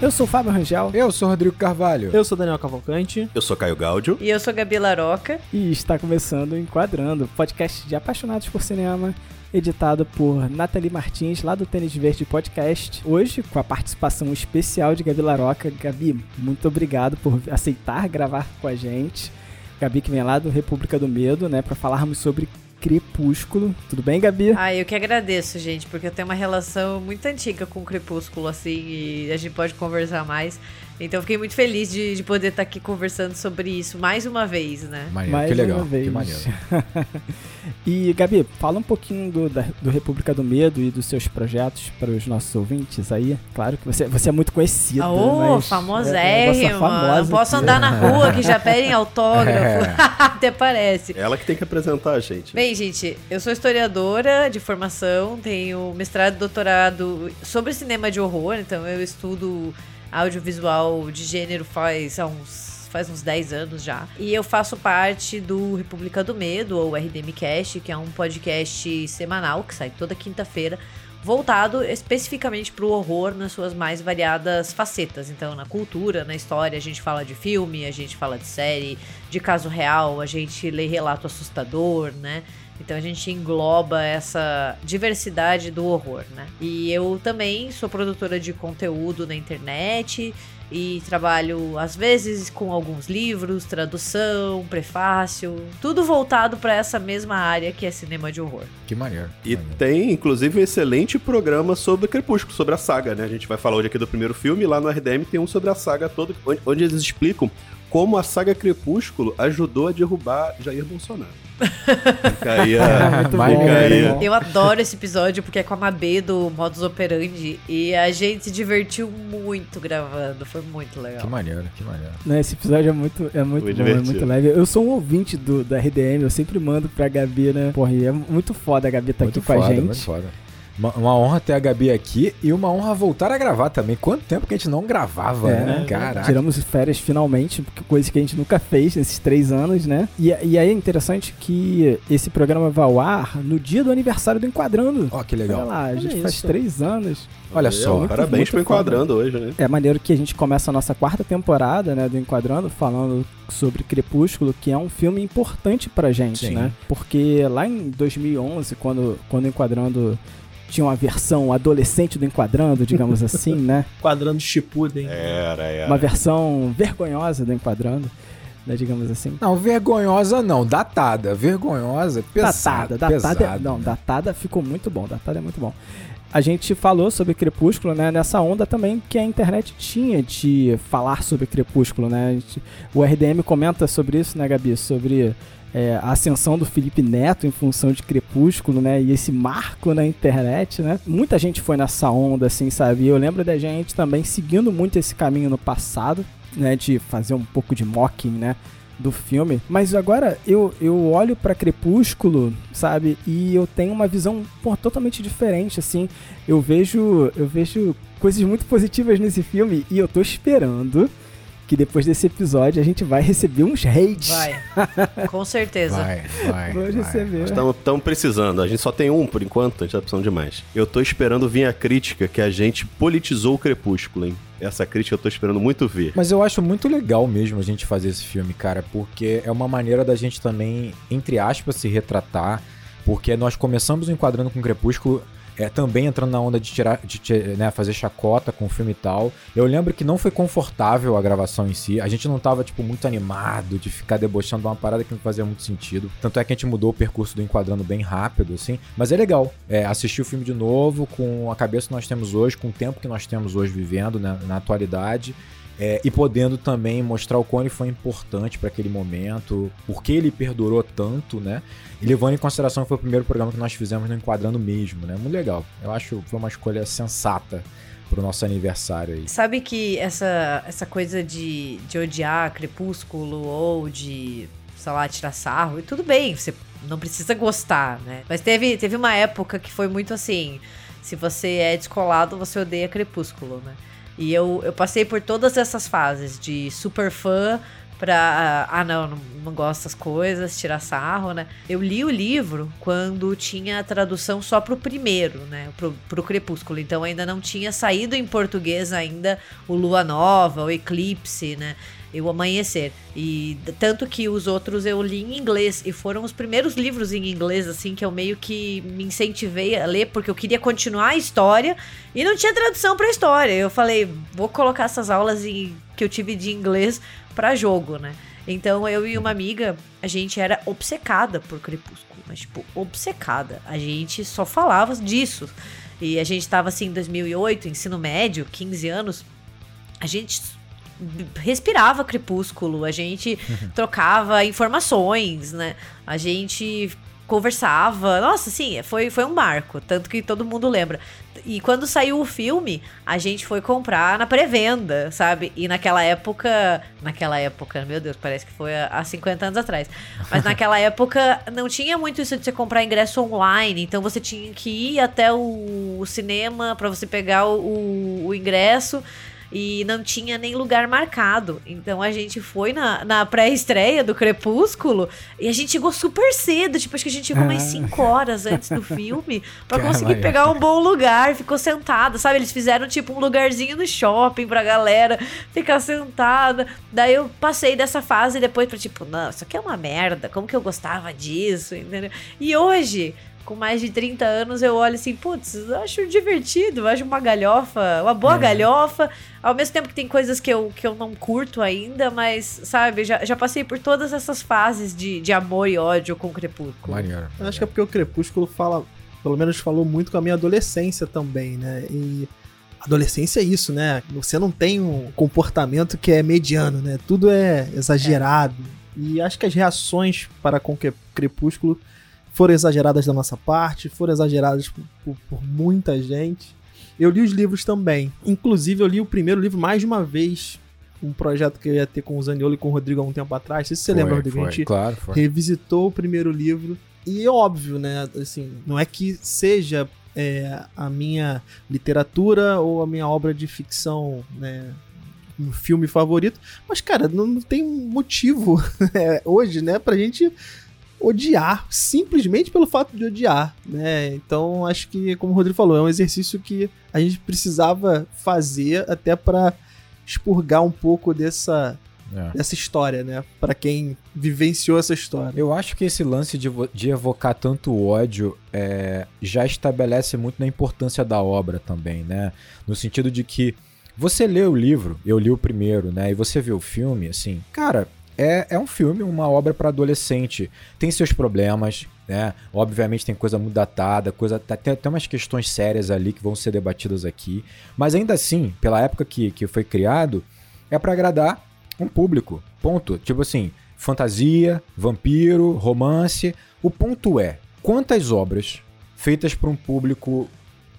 Eu sou o Fábio Rangel. Eu sou o Rodrigo Carvalho. Eu sou Daniel Cavalcante. Eu sou Caio Gáudio. E eu sou Gabi Laroca. E está começando o Enquadrando, podcast de apaixonados por cinema, editado por Nathalie Martins, lá do Tênis Verde Podcast. Hoje, com a participação especial de Gabi Laroca. Gabi, muito obrigado por aceitar gravar com a gente. Gabi que vem lá do República do Medo, né, para falarmos sobre Crepúsculo. Tudo bem, Gabi? Ah, eu que agradeço, gente, porque eu tenho uma relação muito antiga com o Crepúsculo, assim, e a gente pode conversar mais. Então eu fiquei muito feliz de, de poder estar aqui conversando sobre isso mais uma vez, né? Maneiro, mais que legal, uma vez. que maneiro. e, Gabi, fala um pouquinho do, da, do República do Medo e dos seus projetos para os nossos ouvintes aí. Claro que você, você é muito conhecida. Ô, oh, famosérrima. É, Não posso andar na rua que já pedem autógrafo. É. Até parece. Ela que tem que apresentar a gente. Bem, gente, eu sou historiadora de formação, tenho mestrado e doutorado sobre cinema de horror, então eu estudo audiovisual de gênero faz há uns faz uns 10 anos já. E eu faço parte do República do Medo, ou RDMcast, que é um podcast semanal que sai toda quinta-feira, voltado especificamente para o horror nas suas mais variadas facetas. Então, na cultura, na história, a gente fala de filme, a gente fala de série, de caso real, a gente lê relato assustador, né? Então a gente engloba essa diversidade do horror, né? E eu também sou produtora de conteúdo na internet e trabalho às vezes com alguns livros, tradução, prefácio, tudo voltado para essa mesma área que é cinema de horror. Que maneiro. Que maneiro. E tem inclusive um excelente programa sobre Crepúsculo, sobre a saga, né? A gente vai falar hoje aqui do primeiro filme, e lá no RDM tem um sobre a saga toda, onde eles explicam como a saga Crepúsculo ajudou a derrubar Jair Bolsonaro. Fica aí a... Muito bom. Eu adoro esse episódio porque é com a Mabê do Modus Operandi e a gente se divertiu muito gravando. Foi muito legal. Que maneiro, que maneiro. Não, esse episódio é muito, é muito bom, é muito leve. Eu sou um ouvinte do, da RDM, eu sempre mando pra Gabi, né? Porra, e é muito foda a Gabi tá muito aqui foda, com a gente. Muito foda. Uma, uma, honra ter a Gabi aqui e uma honra voltar a gravar também. Quanto tempo que a gente não gravava, é, né? Caraca. Tiramos férias finalmente, coisa que a gente nunca fez nesses três anos, né? E, e aí é interessante que esse programa vai ao ar no dia do aniversário do Enquadrando. Ó, oh, que legal. Olha lá, a gente Olha faz isso. três anos. Olha só. Muito, parabéns pro Enquadrando foda. hoje, né? É maneiro que a gente começa a nossa quarta temporada, né, do Enquadrando, falando sobre Crepúsculo, que é um filme importante pra gente, Sim. né? Porque lá em 2011, quando, quando o Enquadrando tinha uma versão adolescente do Enquadrando, digamos assim, né? Enquadrando Shippuden. Era, era. Uma versão vergonhosa do Enquadrando. Né, digamos assim. Não, vergonhosa não, datada. Vergonhosa, pesada. Datada, datada. Pesado, não, né? datada ficou muito bom. Datada é muito bom. A gente falou sobre Crepúsculo, né? Nessa onda também que a internet tinha de falar sobre Crepúsculo, né? Gente, o RDM comenta sobre isso, né, Gabi? Sobre é, a ascensão do Felipe Neto em função de Crepúsculo, né? E esse marco na internet, né? Muita gente foi nessa onda, assim, sabe? E eu lembro da gente também seguindo muito esse caminho no passado, né? De fazer um pouco de mocking, né? do filme, mas agora eu, eu olho para Crepúsculo, sabe, e eu tenho uma visão pô, totalmente diferente, assim. Eu vejo eu vejo coisas muito positivas nesse filme e eu tô esperando que depois desse episódio a gente vai receber uns hates. Vai. Com certeza. Vai, vai. Vamos receber. Estamos precisando. A gente só tem um por enquanto, a gente tá precisando de mais. Eu tô esperando vir a crítica que a gente politizou o Crepúsculo, hein? Essa crítica eu tô esperando muito ver. Mas eu acho muito legal mesmo a gente fazer esse filme, cara, porque é uma maneira da gente também, entre aspas, se retratar. Porque nós começamos enquadrando com Crepúsculo é, também entrando na onda de tirar, de, né, fazer chacota com o filme e tal. Eu lembro que não foi confortável a gravação em si. A gente não tava, tipo, muito animado de ficar debochando uma parada que não fazia muito sentido. Tanto é que a gente mudou o percurso do enquadrando bem rápido, assim. Mas é legal é, assistir o filme de novo com a cabeça que nós temos hoje, com o tempo que nós temos hoje vivendo né, na atualidade. É, e podendo também mostrar o quão foi importante para aquele momento, por que ele perdurou tanto, né? E levando em consideração que foi o primeiro programa que nós fizemos no Enquadrando mesmo, né? Muito legal. Eu acho que foi uma escolha sensata pro nosso aniversário aí. Sabe que essa, essa coisa de, de odiar Crepúsculo ou de, sei lá, tirar sarro, e tudo bem, você não precisa gostar, né? Mas teve, teve uma época que foi muito assim: se você é descolado, você odeia Crepúsculo, né? E eu, eu passei por todas essas fases de super fã pra. Ah, não, não, não gosto dessas coisas, tirar sarro, né? Eu li o livro quando tinha a tradução só pro primeiro, né? Pro, pro Crepúsculo. Então ainda não tinha saído em português ainda o Lua Nova, o Eclipse, né? O Amanhecer. E tanto que os outros eu li em inglês. E foram os primeiros livros em inglês, assim, que eu meio que me incentivei a ler, porque eu queria continuar a história. E não tinha tradução pra história. Eu falei, vou colocar essas aulas em- que eu tive de inglês pra jogo, né? Então eu e uma amiga, a gente era obcecada por Crepúsculo. Mas, tipo, obcecada. A gente só falava disso. E a gente tava assim em 2008, ensino médio, 15 anos. A gente respirava Crepúsculo, a gente trocava informações, né? A gente conversava. Nossa, sim, foi, foi um marco. Tanto que todo mundo lembra. E quando saiu o filme, a gente foi comprar na pré-venda, sabe? E naquela época. Naquela época, meu Deus, parece que foi há há 50 anos atrás. Mas naquela época não tinha muito isso de você comprar ingresso online. Então você tinha que ir até o, cinema pra você pegar o, o ingresso e não tinha nem lugar marcado. Então a gente foi na, na pré-estreia do Crepúsculo e a gente chegou super cedo, tipo, acho que a gente chegou umas Ah. 5 horas antes do filme pra Caralho. conseguir pegar um bom lugar. Ficou sentada, sabe? Eles fizeram tipo um lugarzinho no shopping pra galera ficar sentada. Daí eu passei dessa fase depois pra tipo, não, isso aqui é uma merda, como que eu gostava disso, entendeu? E hoje com mais de 30 anos, eu olho assim, putz, eu acho divertido, eu acho uma galhofa, uma boa galhofa. Ao mesmo tempo que tem coisas que eu, que eu não curto ainda, mas, sabe, já, já passei por todas essas fases de, de amor e ódio com o Crepúsculo. Maneiro. Eu acho que é porque o Crepúsculo fala, pelo menos falou muito com a minha adolescência também, né? E adolescência é isso, né? Você não tem um comportamento que é mediano, né? Tudo é exagerado. E acho que as reações para com o Cre- Crepúsculo foram exageradas da nossa parte, foram exageradas por, por- por muita gente. Eu li os livros também. Inclusive, eu li o primeiro livro mais de uma vez. Um projeto que eu ia ter com o Zaniolo e com o Rodrigo há um tempo atrás. Não sei se você Foi, lembra, Rodrigo. foi, A gente Claro, foi. revisitou o primeiro livro. E é óbvio, né? Assim, não é que seja é, a minha literatura ou a minha obra de ficção, né? Um filme favorito. Mas, cara, não, não tem motivo é, hoje, né? Pra gente odiar, simplesmente pelo fato de odiar, né? Então, acho que, como o Rodrigo falou, é um exercício que a gente precisava fazer até pra expurgar um pouco dessa, É. dessa história, né? Pra quem vivenciou essa história. Eu acho que esse lance de, de evocar tanto ódio é, já estabelece muito na importância da obra também, né? No sentido de que você lê o livro, eu li o primeiro, né? E você vê o filme, assim, cara, é, é um filme, uma obra para adolescente. Tem seus problemas, né? Obviamente tem coisa muito datada, coisa, tá, tem até umas questões sérias ali que vão ser debatidas aqui. Mas ainda assim, pela época que, que foi criado, é para agradar um público. Ponto. Tipo assim, fantasia, vampiro, romance. O ponto é, quantas obras feitas para um público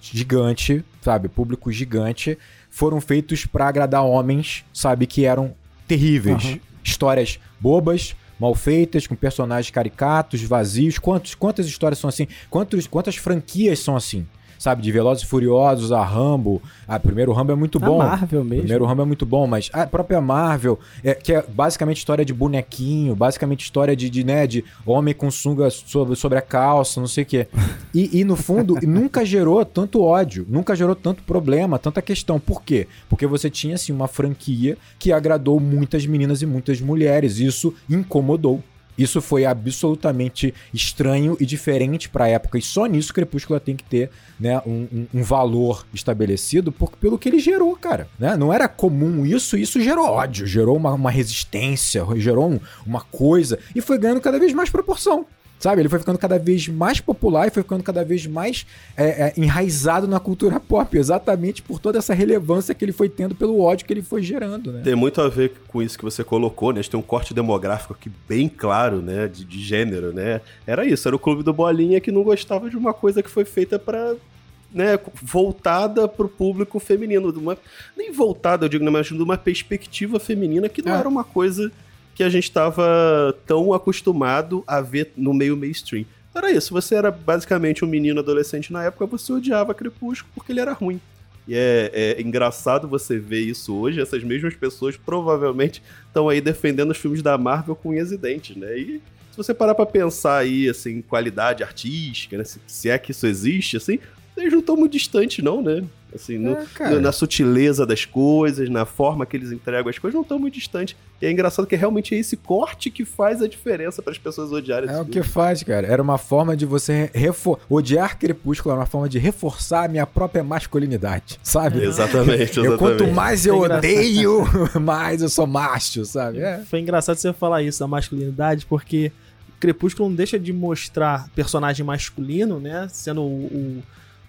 gigante, sabe, público gigante, foram feitos para agradar homens, sabe, que eram terríveis. Aham. Histórias bobas, mal feitas, com personagens caricatos, vazios. Quantos, quantas histórias são assim? Quantos, quantas franquias são assim? Sabe, de Velozes e Furiosos a Rambo. Ah, primeiro Rambo é muito A bom. Marvel O mesmo. primeiro Rambo é muito bom, mas a própria Marvel, é, que é basicamente história de bonequinho, basicamente história de, de, né, de homem com sunga sobre, sobre a calça, não sei o quê. E, e, no fundo, nunca gerou tanto ódio, nunca gerou tanto problema, tanta questão. Por quê? Porque você tinha, assim, uma franquia que agradou muitas meninas e muitas mulheres. Isso incomodou. Isso foi absolutamente estranho e diferente pra época. E só nisso Crepúsculo tem que ter né, um, um- um valor estabelecido por, pelo que ele gerou, cara. Né? Não era comum isso, isso gerou ódio, gerou uma, uma resistência, gerou um- uma coisa. E foi ganhando cada vez mais proporção. Sabe, ele foi ficando cada vez mais popular e foi ficando cada vez mais é, é, enraizado na cultura pop, exatamente por toda essa relevância que ele foi tendo pelo ódio que ele foi gerando, né? Tem muito a ver com isso que você colocou, né? A gente tem um corte demográfico aqui bem claro, né? De, de gênero, né? Era isso, era o clube do Bolinha que não gostava de uma coisa que foi feita pra. Né, voltada pro público feminino. de Uma, nem voltada, eu digo, né, mas de uma perspectiva feminina que não É. era uma coisa que a gente estava tão acostumado a ver no meio mainstream. Era isso, você era basicamente um menino adolescente na época, você odiava Crepúsculo porque ele era ruim. E é, é engraçado você ver isso hoje. Essas mesmas pessoas provavelmente estão aí defendendo os filmes da Marvel com unhas e dentes, né? E se você parar pra pensar aí, assim, qualidade artística, né? Se, se é que isso existe, assim, eles não estão muito distantes, não, né? Assim, no- É, no- na sutileza das coisas, na forma que eles entregam as coisas, não estão muito distantes. E é engraçado que realmente é esse corte que faz a diferença para as pessoas odiarem É esse o que filme. faz, cara. Era uma forma de você refor... odiar Crepúsculo, era uma forma de reforçar a minha própria masculinidade, sabe? Exatamente, Eu, quanto exatamente. mais eu É odeio, mais eu sou macho, sabe? É. Foi engraçado você falar isso da masculinidade, porque Crepúsculo não deixa de mostrar personagem masculino, né? Sendo o, o,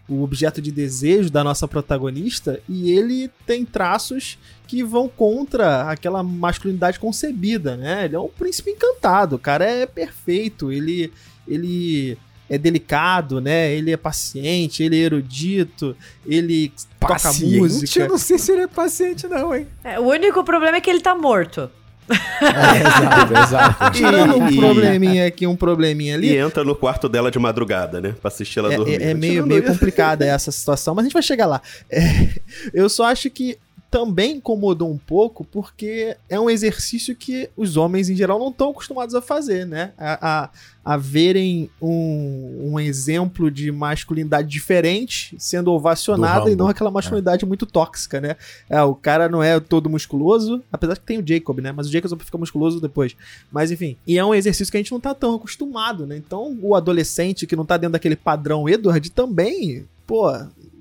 o objeto de desejo da nossa protagonista, e ele tem traços que vão contra aquela masculinidade concebida, né? Ele é um príncipe encantado, o cara é perfeito, ele, ele é delicado, né? Ele é paciente, ele é erudito, ele toca Paciente, música. eu não sei se ele é paciente não, hein? É, o único problema é que ele tá morto. É, exato, exato. Tirando um probleminha aqui, um probleminha ali. E entra no quarto dela de madrugada, né? Pra assistir ela É, dormir. é- é meio, meio complicada essa situação, mas a gente vai chegar lá. É, eu só acho que também incomodou um pouco porque é um exercício que os homens em geral não estão acostumados a fazer, né? A, a, a verem um, um exemplo de masculinidade diferente sendo ovacionada e não aquela masculinidade muito tóxica, né? É, o cara não é todo musculoso, apesar que tem o Jacob, né? Mas o Jacob fica musculoso depois. Mas enfim, e é um exercício que a gente não tá tão acostumado, né? Então o adolescente que não tá dentro daquele padrão Edward também, pô,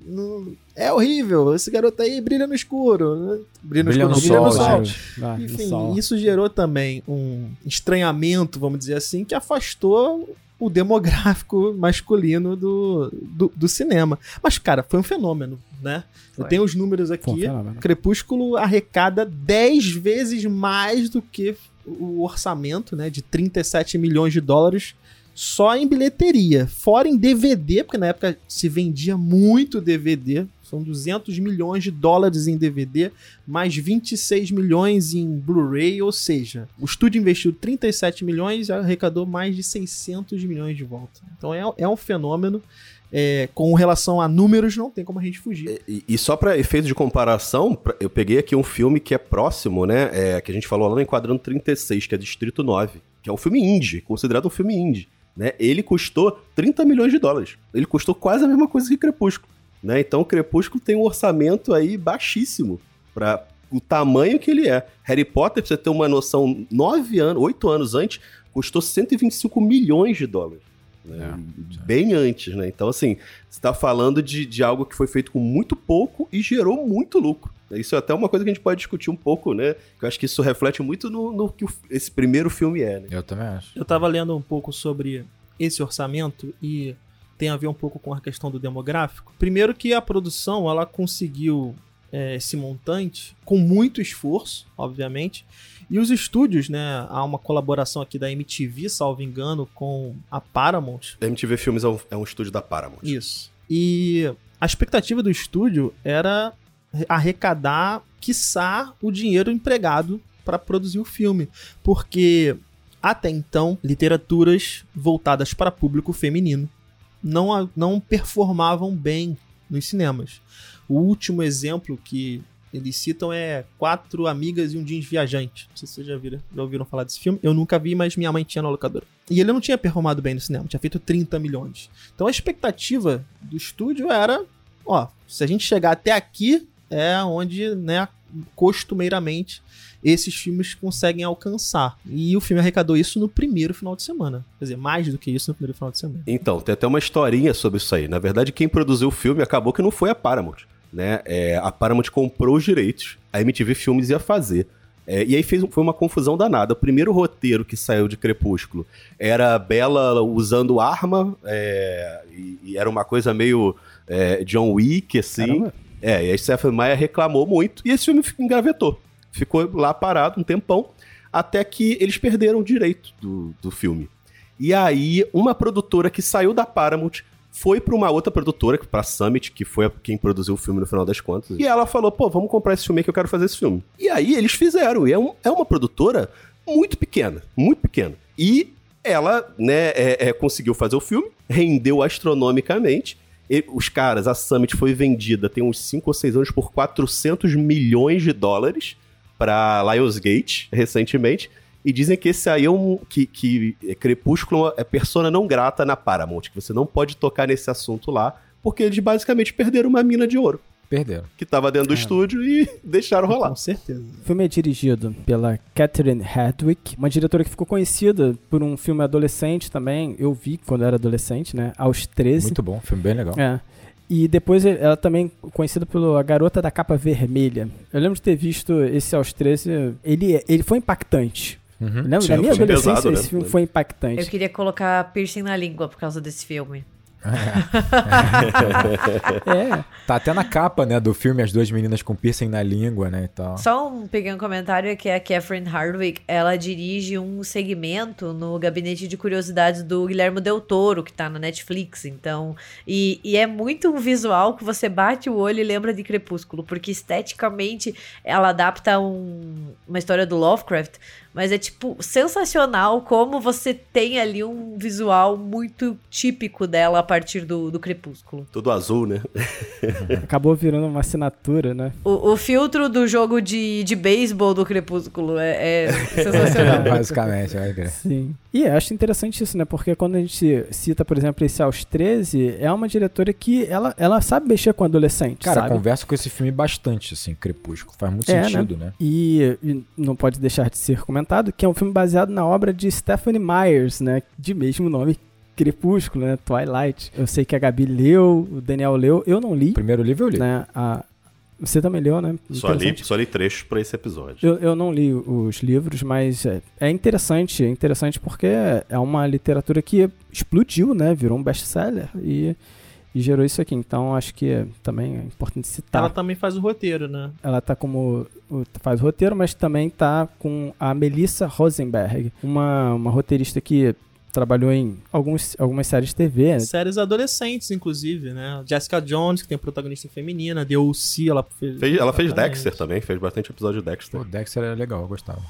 não- é horrível. Esse garoto aí brilha no escuro. né? Brilha no Brilha escuro, no brilha no sol, sol. gente. Ah, no Enfim, sol. isso gerou também um estranhamento, vamos dizer assim, que afastou o demográfico masculino do, do, do cinema. Mas, cara, foi um fenômeno, né? Eu Foi. tenho os números um aqui. fenômeno. Crepúsculo arrecada 10 vezes mais do que o orçamento, né, de 37 milhões de dólares só em bilheteria, fora em DVD, porque na época se vendia muito DVD, são 200 milhões de dólares em DVD, mais 26 milhões em Blu-ray, ou seja, o estúdio investiu 37 milhões e arrecadou mais de 600 milhões de volta. Então é, é um fenômeno, é, com relação a números não tem como a gente fugir. E, e só pra efeito de comparação, eu peguei aqui um filme que é próximo, né? é, que a gente falou lá no Enquadrando 36, que é Distrito 9, que é um filme indie, considerado um filme indie. Né? Ele custou 30 milhões de dólares. Ele custou quase a mesma coisa que Crepúsculo. Né? Então, Crepúsculo tem um orçamento aí baixíssimo para o tamanho que ele é. Harry Potter, pra você ter uma noção, 9 anos, 8 anos antes, custou 125 milhões de dólares. né? Bem antes, né? Então, assim, você tá falando de, de algo que foi feito com muito pouco e gerou muito lucro. Isso é até uma coisa que a gente pode discutir um pouco, né? Que eu acho que isso reflete muito no, no que esse primeiro filme é, né? Eu também acho. Eu tava lendo um pouco sobre esse orçamento e tem a ver um pouco com a questão do demográfico. Primeiro que a produção ela conseguiu é, esse montante com muito esforço, obviamente. E os estúdios, né? Há uma colaboração aqui da MTV, salvo engano, com a Paramount. A MTV Filmes é um, é um estúdio da Paramount. Isso. E a expectativa do estúdio era arrecadar, quiçá, o dinheiro empregado para produzir o filme. Porque até então, literaturas voltadas para público feminino não, não performavam bem nos cinemas. O último exemplo que eles citam é Quatro Amigas e um Jeans Viajante. Não sei se vocês já, viram, já ouviram falar desse filme. Eu nunca vi, mas minha mãe tinha na locadora. E ele não tinha performado bem no cinema, tinha feito 30 milhões. Então a expectativa do estúdio era, ó, se a gente chegar até aqui, é onde, né, costumeiramente esses filmes conseguem alcançar. E o filme arrecadou isso no primeiro final de semana. Quer dizer, mais do que isso no primeiro final de semana. Então, tem até uma historinha sobre isso aí. Na verdade, quem produziu o filme acabou que não foi a Paramount. Né? É, a Paramount comprou os direitos, a MTV Filmes ia fazer. É, e aí fez, foi uma confusão danada. O primeiro roteiro que saiu de Crepúsculo era a Bella usando arma, é, e, e era uma coisa meio é, John Wick, assim. Caramba. É, e aí Stephen Meyer reclamou muito, e esse filme engavetou. Ficou lá parado um tempão, até que eles perderam o direito do, do filme. E aí, uma produtora que saiu da Paramount foi pra uma outra produtora, pra Summit, que foi a- quem produziu o filme no final das contas. E ela falou, pô, vamos comprar esse filme aí que eu quero fazer esse filme. E aí eles fizeram. E é, um- é uma produtora muito pequena, muito pequena. E ela, né, é- é, conseguiu fazer o filme, rendeu astronomicamente. Os caras, a Summit foi vendida tem uns 5 ou 6 anos por 400 milhões de dólares pra Lionsgate, recentemente. E dizem que esse aí é um. que, que é Crepúsculo é persona não grata na Paramount, que você não pode tocar nesse assunto lá, porque eles basicamente perderam uma mina de ouro Perderam. que tava dentro do estúdio e deixaram rolar. Com certeza. O filme é dirigido pela Catherine Hedwig, uma diretora que ficou conhecida por um filme adolescente também. Eu vi quando era adolescente, né? Aos 13. Muito bom, filme bem legal. É. E depois ela também conhecida pela Garota da Capa Vermelha. Eu lembro de ter visto esse aos 13. Ele, ele foi impactante. Uhum. Lembro Sim, da minha adolescência, pesado, né? esse filme foi impactante. Eu queria colocar piercing na língua por causa desse filme. É. Tá até na capa, né, do filme As Duas Meninas com Piercing na Língua, né, e tal. Só um pequeno comentário é que a Catherine Hardwick, ela dirige um segmento no gabinete de curiosidades do Guilherme Del Toro, que tá na Netflix, então... E, e é muito um visual que você bate o olho e lembra de Crepúsculo, porque esteticamente ela adapta um- uma história do Lovecraft, mas é, tipo, sensacional como você tem ali um visual muito típico dela a partir do, do Crepúsculo. Tudo azul, né? Acabou virando uma assinatura, né? O, o filtro do jogo de, de beisebol do Crepúsculo é, é sensacional. Basicamente, vai crer. Sim. E acho interessante isso, né? Porque quando a gente cita, por exemplo, esse aos 13, é uma diretora que ela, ela sabe mexer com adolescente, Cara, sabe? converso com esse filme bastante, assim, Crepúsculo. Faz muito É, sentido, né? E, e não pode deixar de ser comentado que é um filme baseado na obra de Stephanie Myers, né? De mesmo nome, Crepúsculo, né? Twilight. Eu sei que a Gabi leu, o Daniel leu, eu não li, O primeiro livro eu li. né? A, você também leu, né? Só li, só li trechos pra esse episódio. Eu, eu não li os livros, mas é, é interessante, é interessante porque é uma literatura que explodiu, né? Virou um best-seller e, e gerou isso aqui. Então acho que também é importante citar. Ela também faz o roteiro, né? Ela tá como o- faz roteiro, mas também tá com a Melissa Rosenberg, uma, uma roteirista que trabalhou em alguns, algumas séries de TV. né? Séries adolescentes, inclusive, né? Jessica Jones, que tem protagonista feminina, The O.C., ela fez... Fez- ela fez. Dexter também, fez bastante episódio de Dexter. Pô, Dexter era legal, eu gostava.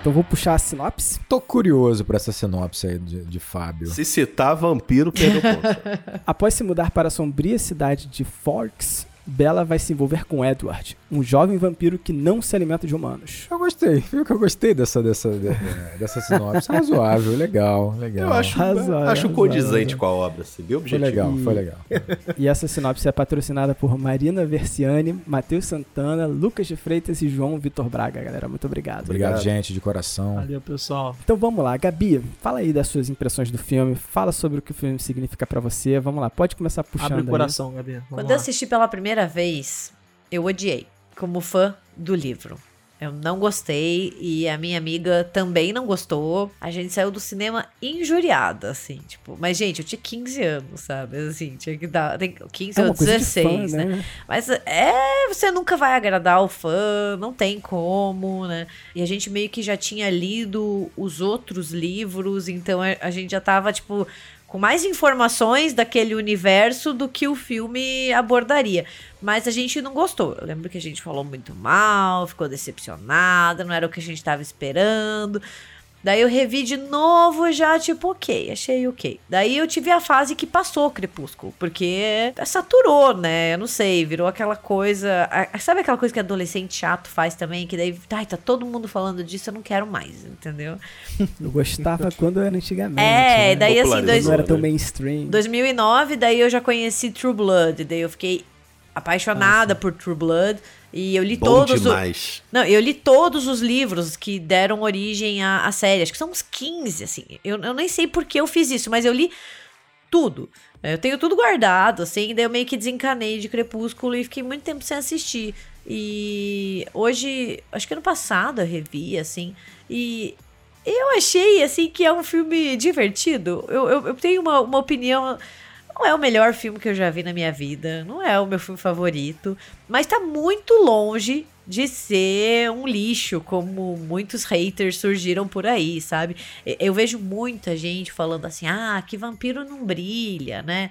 Então vou puxar a sinopse. Tô curioso pra essa sinopse aí de, de Fábio. Se citar vampiro, perdeu ponto. Após se mudar para a sombria cidade de Forks, Bella vai se envolver com Edward, um jovem vampiro que não se alimenta de humanos. Eu gostei, viu que eu gostei dessa, dessa, de- dessa sinopse. Razoável, legal, legal. Eu acho, Razoável, acho condizente razoável. com a obra, bem Foi objetivo. legal, foi legal. E essa sinopse é patrocinada por Marina Versiani, Matheus Santana, Lucas de Freitas e João Vitor Braga, galera. Muito obrigado. Obrigado, Obrigado. gente, de coração. Valeu, pessoal. Então vamos lá, Gabi, fala aí das suas impressões do filme, fala sobre o que o filme significa pra você. Vamos lá, pode começar puxando Abre o aí. coração, Gabi. Vamos Quando lá. eu assisti pela primeira vez, eu odiei, como fã do livro. Eu não gostei e a minha amiga também não gostou. A gente saiu do cinema injuriada, assim, tipo. Mas, gente, eu tinha 15 anos, sabe? Assim, tinha que dar. Tem 15 É ou coisa de 16, fã, né? né? Mas é, você nunca vai agradar o fã, não tem como, né? E a gente meio que já tinha lido os outros livros, então a gente já tava, tipo, com mais informações daquele universo do que o filme abordaria. Mas a gente não gostou. Eu lembro que a gente falou muito mal, ficou decepcionada, não era o que a gente tava esperando. Daí eu revi de novo já, tipo, ok, achei ok. Daí eu tive a fase que passou o Crepúsculo, porque saturou, né? Eu não sei, virou aquela coisa. a- Sabe aquela coisa que adolescente chato faz também? Que daí, ai, tá todo mundo falando disso, eu não quero mais, entendeu? Eu gostava quando era antigamente. É, né? daí assim, dois, Não era tão né? mainstream. 2009, daí eu já conheci True Blood, daí eu fiquei apaixonada por True Blood. E eu li Bom todos. o-. Não, eu li todos os livros que deram origem à, à série. Acho que são uns 15, assim. Eu, eu nem sei por que eu fiz isso, mas eu li tudo. Eu tenho tudo guardado, assim. Daí eu meio que desencanei de Crepúsculo e fiquei muito tempo sem assistir. E hoje, acho que ano passado eu revi, assim. E eu achei, assim, que é um filme divertido. Eu, eu, eu tenho uma, uma opinião. Não é o melhor filme que eu já vi na minha vida. Não é o meu filme favorito. Mas tá muito longe de ser um lixo, como muitos haters surgiram por aí, sabe? Eu vejo muita gente falando assim: ah, que vampiro não brilha, né?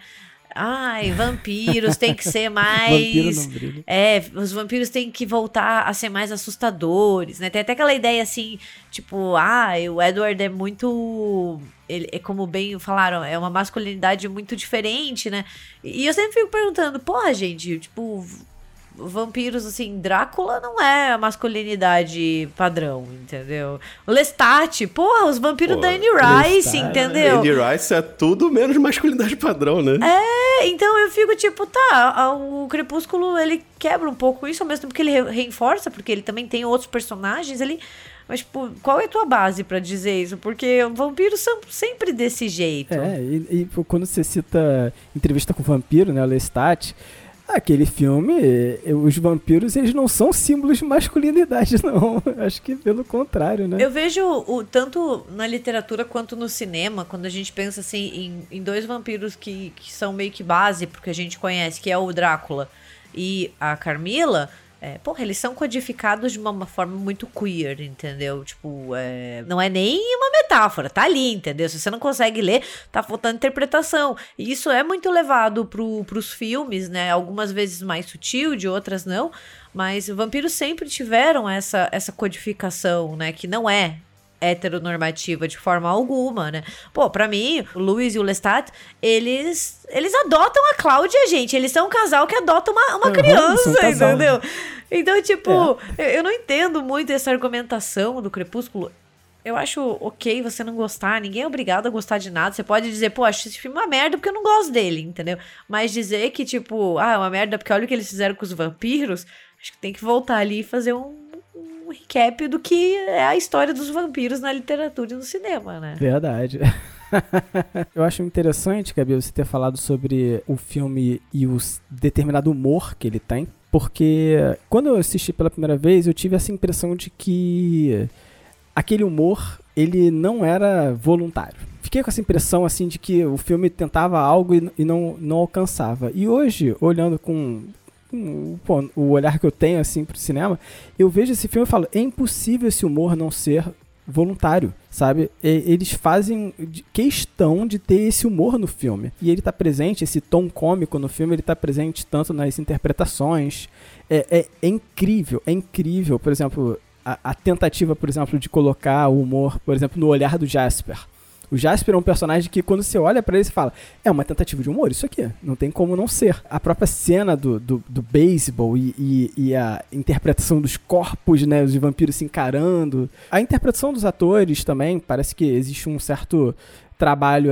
Ai, vampiros tem que ser Vampiro mais. não brilha. É, os vampiros têm que voltar a ser mais assustadores, né? Tem até aquela ideia assim, tipo, ah, o Edward é muito. Ele, é como bem falaram, é uma masculinidade muito diferente, né? E eu sempre fico perguntando, porra, gente, tipo, vampiros, assim, Drácula não é a masculinidade padrão, entendeu? Lestat, porra, os vampiros Pô, da Anne Rice, Lestat, entendeu? Andy Rice é tudo menos masculinidade padrão, né? É, então eu fico tipo, tá, o Crepúsculo ele quebra um pouco isso, ao mesmo tempo que ele re- reforça, porque ele também tem outros personagens ali. Mas, tipo, qual é a tua base pra dizer isso? Porque vampiros são sempre desse jeito. É, e, e quando você cita entrevista com o vampiro, né, Lestat, aquele filme, eh, os vampiros, eles não são símbolos de masculinidade, não. Acho que pelo contrário, né? Eu vejo o, tanto na literatura quanto no cinema, quando a gente pensa assim em, em dois vampiros que, que são meio que base pro que a gente conhece, que é o Drácula e a Carmila. É, porra, eles são codificados de uma, uma forma muito queer, entendeu? Tipo, é, não é nem uma metáfora, tá ali, entendeu? Se você não consegue ler, tá faltando interpretação. E isso é muito levado pro, pros filmes, né? Algumas vezes mais sutil, de outras não. Mas vampiros sempre tiveram essa, essa codificação, né? Que não é heteronormativa de forma alguma, né? Pô, pra mim, o Luiz e o Lestat, eles eles adotam a Cláudia, gente. Eles são um casal que adota uma, uma Aham, criança, um entendeu? Então, tipo, eu, eu não entendo muito essa argumentação do Crepúsculo. Eu acho ok você não gostar, ninguém é obrigado a gostar de nada. Você pode dizer, pô, acho esse filme uma merda porque eu não gosto dele, entendeu? Mas dizer que, tipo, ah, é uma merda porque olha o que eles fizeram com os vampiros, acho que tem que voltar ali e fazer um, um recap do que é a história dos vampiros na literatura e no cinema, né? Verdade. eu acho interessante, Gabi, você ter falado sobre o filme e o determinado humor que ele tem. Porque quando eu assisti pela primeira vez, eu tive essa impressão de que aquele humor, ele não era voluntário. Fiquei com essa impressão, assim, de que o filme tentava algo e não, não alcançava. E hoje, olhando com, o olhar que eu tenho, assim, pro cinema, eu vejo esse filme e falo, é impossível esse humor não ser voluntário, sabe? Eles fazem questão de ter esse humor no filme. E ele tá presente, esse tom cômico no filme, ele tá presente tanto nas interpretações. É, é- é incrível, é incrível. Por exemplo, a, a tentativa, por exemplo, de colocar o humor, por exemplo, no olhar do Jasper. O Jasper é um personagem que, quando você olha pra ele, você fala: é uma tentativa de humor, isso aqui. Não tem como não ser. A própria cena do, do, do beisebol e, e, e a interpretação dos corpos, né? Os vampiros se encarando. A interpretação dos atores também, parece que existe um certo trabalho.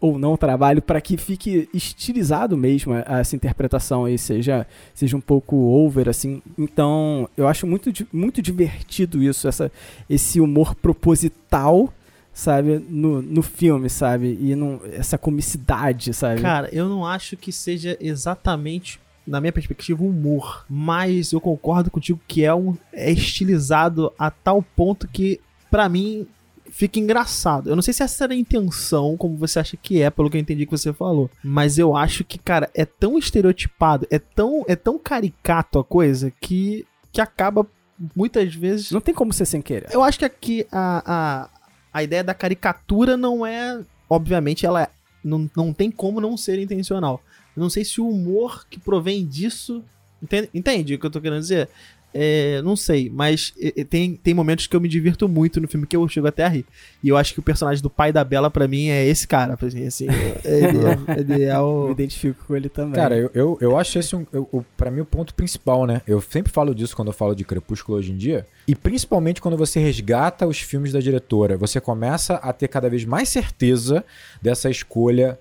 Ou não trabalho, para que fique estilizado mesmo essa interpretação aí, seja, seja um pouco over, assim. Então, eu acho muito, muito divertido isso, essa, esse humor proposital sabe, no, no filme, sabe? E não, essa comicidade, sabe? Cara, eu não acho que seja exatamente, na minha perspectiva, humor. Mas eu concordo contigo que é, um, é estilizado a tal ponto que, pra mim, fica engraçado. Eu não sei se essa era a intenção, como você acha que é, pelo que eu entendi que você falou. Mas eu acho que, cara, é tão estereotipado, é tão, é tão caricato a coisa que, que acaba muitas vezes. Não tem como ser sem querer. Eu acho que aqui a, a, a ideia da caricatura não é. Obviamente, ela é- não, não tem como não ser intencional. Eu não sei se o humor que provém disso. Entende, entende o que eu tô querendo dizer? É, não sei, mas é, é, tem, tem momentos que eu me divirto muito no filme que eu chego até a rir. E eu acho que o personagem do pai da Bela, pra mim, é esse cara. mim, Assim, ele, é, ele é Eu me o. identifico com ele também. Cara, eu, eu, eu acho esse um, eu, o- pra mim o ponto principal, né? Eu sempre falo disso quando eu falo de Crepúsculo hoje em dia. E principalmente quando você resgata os filmes da diretora. Você começa a ter cada vez mais certeza dessa escolha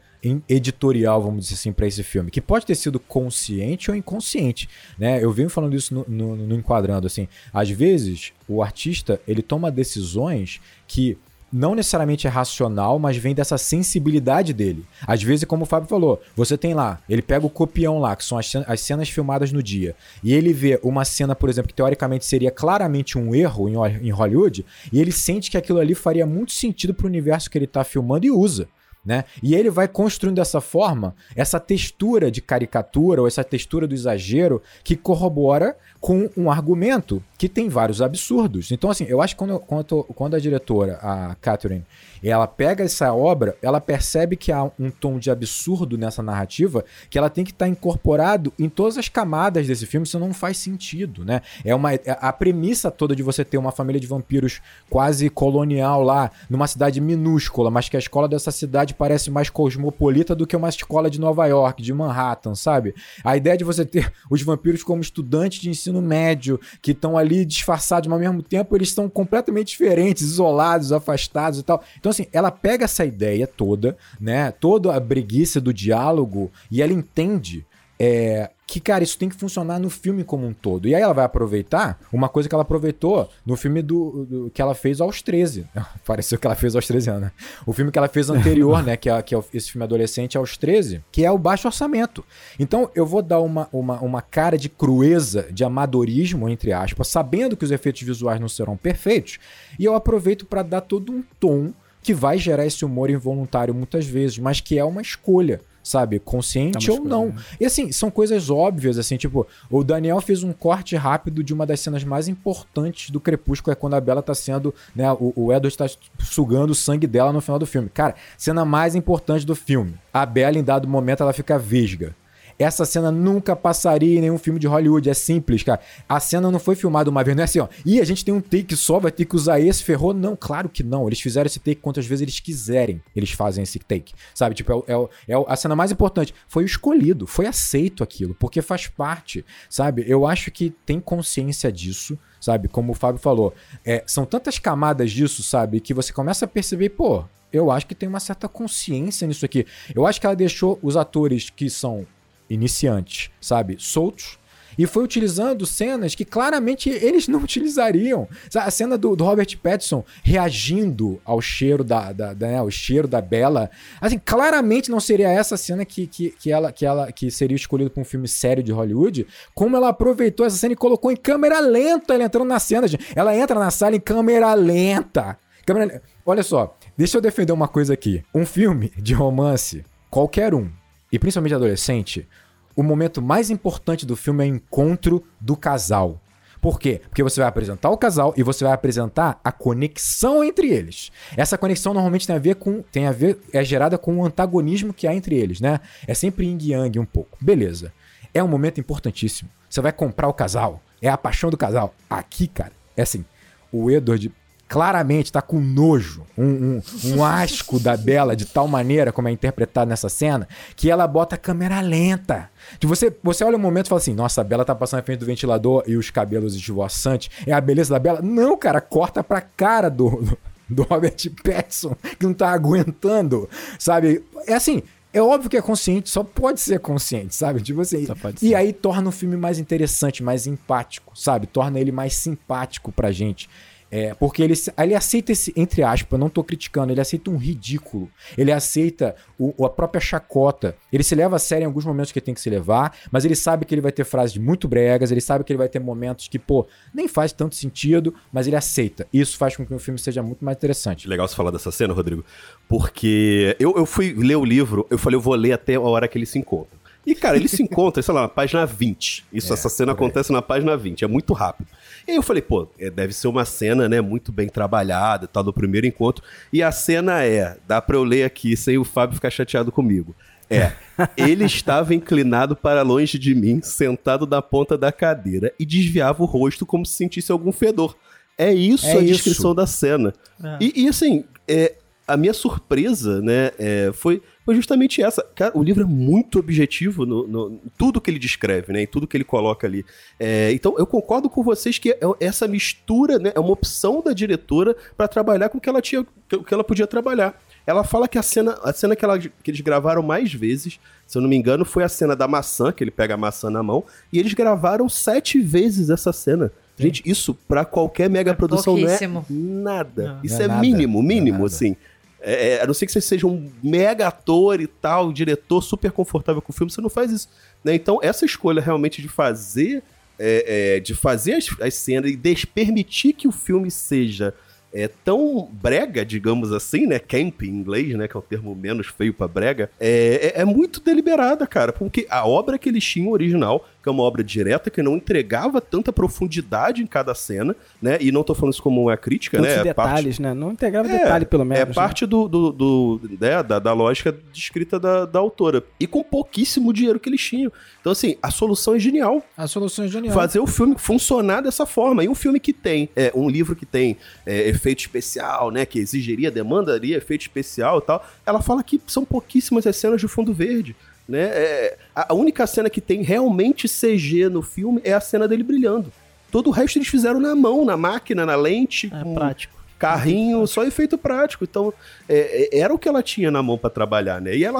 editorial, vamos dizer assim, pra esse filme. Que pode ter sido consciente ou inconsciente, né? Eu venho falando isso no, no, no enquadrando, assim. Às vezes, o artista, ele toma decisões que não necessariamente é racional, mas vem dessa sensibilidade dele. Às vezes, como o Fábio falou, você tem lá, ele pega o copião lá, que são as, as cenas filmadas no dia, e ele vê uma cena, por exemplo, que teoricamente seria claramente um erro em, em Hollywood, e ele sente que aquilo ali faria muito sentido pro universo que ele tá filmando e usa. Né? E ele vai construindo dessa forma essa textura de caricatura ou essa textura do exagero que corrobora com um argumento que tem vários absurdos. Então, assim, eu acho que quando, quando, quando a diretora, a Catherine, Ela pega essa obra, ela percebe que há um tom de absurdo nessa narrativa que ela tem que estar incorporado em todas as camadas desse filme, senão não faz sentido, né? É uma é, a premissa toda de você ter uma família de vampiros quase colonial lá, numa cidade minúscula, mas que a escola dessa cidade parece mais cosmopolita do que uma escola de Nova York, de Manhattan, sabe? A ideia de você ter os vampiros como estudantes de ensino médio, que estão ali disfarçados, mas ao mesmo tempo eles estão completamente diferentes, isolados, afastados e tal. Então, assim, ela pega essa ideia toda, né? Toda a breguice do diálogo e ela entende é, que, cara, isso tem que funcionar no filme como um todo. E aí ela vai aproveitar uma coisa que ela aproveitou no filme do, do que ela fez aos 13. Pareceu que ela fez aos 13 anos. Né? O filme que ela fez anterior, né? Que é, que é esse filme adolescente aos 13, que é o baixo orçamento. Então eu vou dar uma, uma, uma cara de crueza, de amadorismo, entre aspas, sabendo que os efeitos visuais não serão perfeitos. E eu aproveito para dar todo um tom que vai gerar esse humor involuntário muitas vezes, mas que é uma escolha sabe? Consciente ou não. Né? E assim, são coisas óbvias, assim, tipo, o Daniel fez um corte rápido de uma das cenas mais importantes do Crepúsculo, é quando a Bela tá sendo, né, o, o Edward tá sugando o sangue dela no final do filme. Cara, cena mais importante do filme. A Bela, em dado momento, ela fica vesga. Essa cena nunca passaria em nenhum filme de Hollywood. É simples, cara. A cena não foi filmada uma vez, não é assim, ó. E a gente tem um take só, vai ter que usar esse, ferrou. Não, claro que não. Eles fizeram esse take quantas vezes eles quiserem. Eles fazem esse take. Sabe? Tipo, é, é, é a cena mais importante. Foi o escolhido, foi aceito aquilo, porque faz parte, sabe? Eu acho que tem consciência disso sabe? Como o Fábio falou, é, são tantas camadas disso, sabe? Que você começa a perceber, pô, eu acho que tem uma certa consciência nisso aqui. Eu acho que ela deixou os atores que são iniciantes, sabe? Soltos. E foi utilizando cenas que claramente eles não utilizariam. A cena do, do Robert Pattinson reagindo ao cheiro da, da, da né, ao cheiro da Bela. Assim, claramente não seria essa cena que, que, que, ela, que, ela, que seria escolhida para um filme sério de Hollywood. Como ela aproveitou essa cena e colocou em câmera lenta ela entrando na cena. Gente. Ela entra na sala em câmera lenta. Câmera... Olha só, deixa eu defender uma coisa aqui. Um filme de romance, qualquer um, e principalmente adolescente, o momento mais importante do filme é o encontro do casal. Por quê? Porque você vai apresentar o casal e você vai apresentar a conexão entre eles. Essa conexão normalmente tem a ver com. Tem a ver. É gerada com o antagonismo que há entre eles, né? É sempre yin yang um pouco. Beleza. É um momento importantíssimo. Você vai comprar o casal. É a paixão do casal. Aqui, cara, é assim. O Edward claramente tá com nojo, um, um, um asco da Bela de tal maneira como é interpretado nessa cena, que ela bota a câmera lenta. Que você, você olha um momento e fala assim: nossa, a Bela tá passando na frente do ventilador e os cabelos esvoaçantes. É a beleza da Bela? Não, cara, corta pra cara do, do, do Robert Pattinson, que não tá aguentando, sabe? É assim, é óbvio que é consciente, só pode ser consciente, sabe? Tipo assim. E aí torna o filme mais interessante, mais empático, sabe? Torna ele mais simpático pra gente. É, porque ele, ele aceita esse, entre aspas, não tô criticando, ele aceita um ridículo. Ele aceita o, a própria chacota. Ele se leva a sério em alguns momentos que ele tem que se levar, mas ele sabe que ele vai ter frases muito bregas, ele sabe que ele vai ter momentos que, pô, nem faz tanto sentido, mas ele aceita. Isso faz com que o filme seja muito mais interessante. Legal você falar dessa cena, Rodrigo, porque eu, eu fui ler o livro, eu falei, eu vou ler até a hora que eles se encontram. E, cara, eles se encontram, sei lá, na página 20. Isso, é, essa cena acontece na página 20, é muito rápido. E aí eu falei, pô, é, deve ser uma cena, né, muito bem trabalhada, tal, do primeiro encontro. E a cena é, dá pra eu ler aqui sem o Fábio ficar chateado comigo. É, ele estava inclinado para longe de mim, sentado na ponta da cadeira e desviava o rosto como se sentisse algum fedor. É isso é a isso. descrição da cena. É. E, e, assim, é, a minha surpresa, né, é, foi foi justamente essa. Cara, o livro é muito objetivo no, no, em tudo que ele descreve, né? Em tudo que ele coloca ali. É, então, eu concordo com vocês que é, essa mistura né, é uma opção da diretora para trabalhar com o que ela tinha, o que ela podia trabalhar. Ela fala que a cena, a cena que, ela, que eles gravaram mais vezes, se eu não me engano, foi a cena da maçã, que ele pega a maçã na mão, e eles gravaram sete vezes essa cena. Gente, isso para qualquer mega é produção não é nada. Não, isso não é, é nada. mínimo, mínimo, é assim. É, é, a não ser que você seja um mega ator e tal, diretor super confortável com o filme, você não faz isso. Né? Então, essa escolha realmente de fazer é, é, de fazer as, as cenas e permitir que o filme seja é, tão brega, digamos assim, né? Camp em inglês, né? Que é o termo menos feio para brega. É, é, é, muito deliberada, cara. Porque a obra que eles tinham original que é uma obra direta, que não entregava tanta profundidade em cada cena, né? E não tô falando isso como uma crítica, Tantos né? É detalhes, parte, né? Não integrava É, detalhe, pelo menos. é né? parte do, do, do- né, da, da lógica de escrita da, da autora. E com pouquíssimo dinheiro que eles tinham. Então, assim, a solução é genial. A solução é genial. Fazer o filme funcionar dessa forma. E um filme que tem, é, um livro que tem é, efeito especial, né? Que exigiria, demandaria efeito especial e tal. Ela fala que são pouquíssimas as cenas de fundo verde. Né? É, a única cena que tem realmente CG no filme é a cena dele brilhando. Todo o resto eles fizeram na mão, na máquina, na lente, É com prático. carrinho, só efeito prático. Então, é, é, era o que ela tinha na mão pra trabalhar, né? E ela,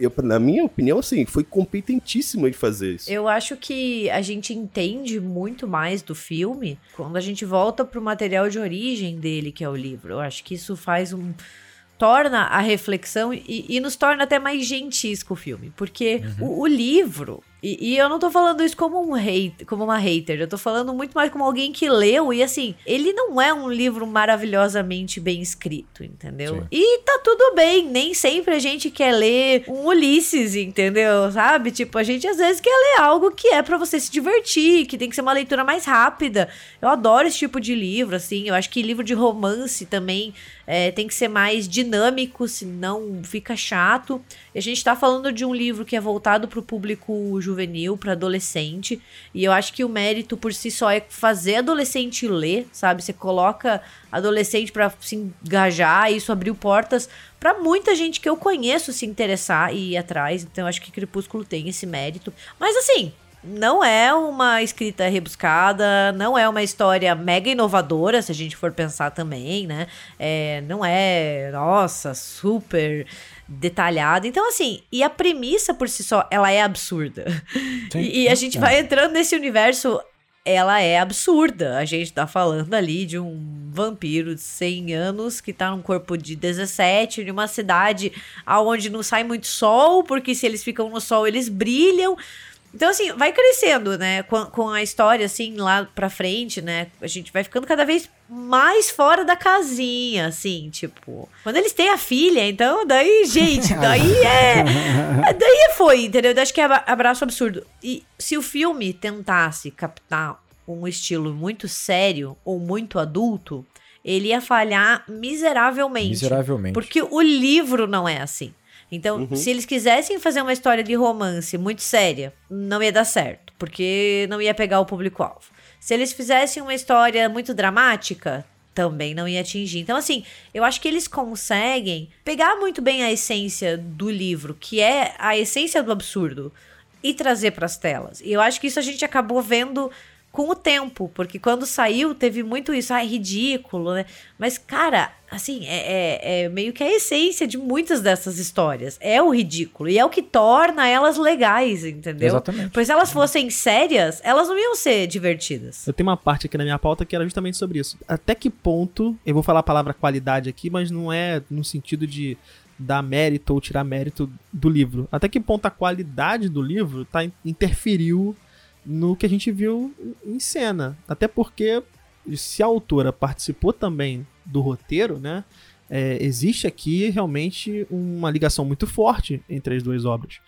eu, na minha opinião, assim, foi competentíssima de fazer isso. Eu acho que a gente entende muito mais do filme quando a gente volta pro material de origem dele, que é o livro. Eu acho que isso faz um. Torna a reflexão e, e nos torna até mais gentis com o filme. Porque o, o livro. E, e eu não tô falando isso como um hate, como uma hater, eu tô falando muito mais como alguém que leu e assim, ele não é um livro maravilhosamente bem escrito, entendeu? Sim. E tá tudo bem, nem sempre a gente quer ler um Ulisses, entendeu? Sabe? Tipo, a gente às vezes quer ler algo que é pra você se divertir, que tem que ser uma leitura mais rápida. Eu adoro esse tipo de livro, assim. Eu acho que livro de romance também é, tem que ser mais dinâmico, senão fica chato. E a gente tá falando de um livro que é voltado pro público juvenil, para adolescente. E eu acho que o mérito por si só é fazer adolescente ler, sabe? Você coloca adolescente para se engajar, isso abriu portas para muita gente que eu conheço se interessar e ir atrás. Então eu acho que Crepúsculo tem esse mérito. Mas assim, não é uma escrita rebuscada, não é uma história mega inovadora, se a gente for pensar também, né? É, não é, nossa, super detalhada. Então, assim, e a premissa por si só, ela é absurda. Sim. E, e a gente vai entrando nesse universo, ela é absurda. A gente tá falando ali de um vampiro de 100 anos que tá num corpo de 17, numa cidade aonde não sai muito sol, porque se eles ficam no sol, eles brilham. Então, assim, vai crescendo, né? Com, com a história, assim, lá pra frente, né? A gente vai ficando cada vez mais fora da casinha, assim, tipo. Quando eles têm a filha, então, daí, gente, daí é. Daí foi, entendeu? Eu acho que é abra- abraço absurdo. E se o filme tentasse captar um estilo muito sério ou muito adulto, ele ia falhar miseravelmente. Miseravelmente. Porque o livro não é assim. Então, se eles quisessem fazer uma história de romance muito séria, não ia dar certo, porque não ia pegar o público-alvo. Se eles fizessem uma história muito dramática, também não ia atingir. Então, assim, eu acho que eles conseguem pegar muito bem a essência do livro, que é a essência do absurdo, e trazer para as telas. E eu acho que isso a gente acabou vendo com o tempo, porque quando saiu teve muito isso, ah, é ridículo, né? Mas, cara, assim, é, é- é meio que a essência de muitas dessas histórias. É o ridículo. E é o que torna elas legais, entendeu? Exatamente. Pois se elas fossem sérias, elas não iam ser divertidas. Eu tenho uma parte aqui na minha pauta que era justamente sobre isso. Até que ponto, eu vou falar a palavra qualidade aqui, mas não é no sentido de dar mérito ou tirar mérito do livro. Até que ponto a qualidade do livro tá, interferiu no que a gente viu em cena. Até porque, se a autora participou também do roteiro, né? é, existe aqui realmente uma ligação muito forte entre as duas obras.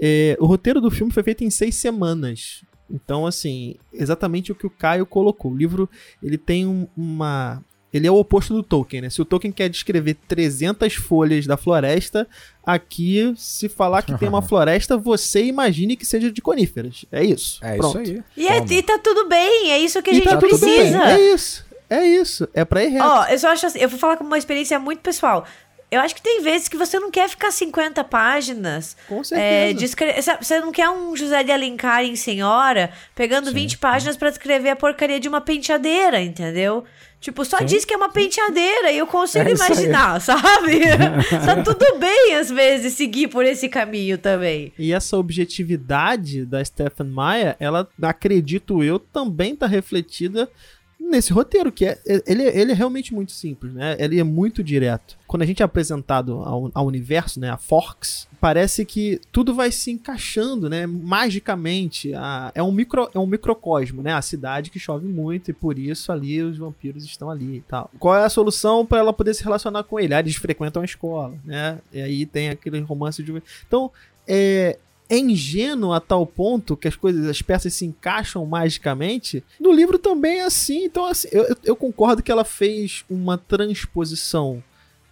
É, o roteiro do filme foi feito em seis semanas. Então, assim, exatamente o que o Caio colocou. O livro, ele tem um- uma... Ele é o oposto do Tolkien, né? Se o Tolkien quer descrever 300 folhas da floresta, aqui, se falar que tem uma floresta, você imagine que seja de coníferas. É isso. É Pronto. isso aí. E, é, e tá tudo bem, é isso que a gente tá precisa. É isso. É isso. É pra ir reto. Ó, eu só acho assim, eu vou falar com uma experiência muito pessoal. Eu acho que tem vezes que você não quer ficar 50 páginas. Com É, certeza. sabe, Você não quer um José de Alencar em Senhora pegando 20 páginas pra descrever a porcaria de uma penteadeira, entendeu? Tipo, só diz que é uma penteadeira e eu consigo É imaginar, sabe? tá tudo bem, às vezes, seguir por esse caminho também. E essa objetividade da Stephen Meyer, ela, acredito eu, também tá refletida nesse roteiro, que é ele, ele é realmente muito simples, né? Ele é muito direto. Quando a gente é apresentado ao, ao universo, né, a Forks, parece que tudo vai se encaixando, né, magicamente. A- é um micro é um microcosmo, né? A cidade que chove muito e por isso ali os vampiros estão ali e tal. Qual é a solução para ela poder se relacionar com ele? Ah, eles frequentam a escola, né? E aí tem aquele romance de então, é, é ingênuo a tal ponto que as coisas, as peças se encaixam magicamente. No livro também é assim. Então, assim, eu, eu concordo que ela fez uma transposição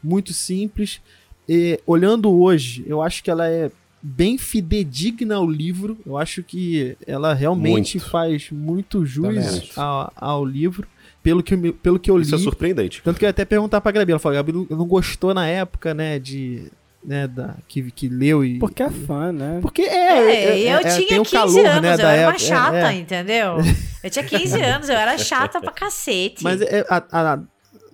muito simples. E, olhando hoje, eu acho que ela é bem fidedigna ao livro. Eu acho que ela realmente Muito. faz muito jus ao, ao livro. Pelo que, pelo que eu li. Isso é surpreendente. Tanto que eu ia até perguntar pra Gabi. Ela falou, Gabi não gostou na época, né, de... Né, da, que, que leu e... Porque é fã, né? Porque é, É, é, eu é, tinha tem o 15 calor, anos, né, eu da era uma. É, chata, é. entendeu? Eu tinha 15 anos, eu era chata pra cacete. Mas é, a- a-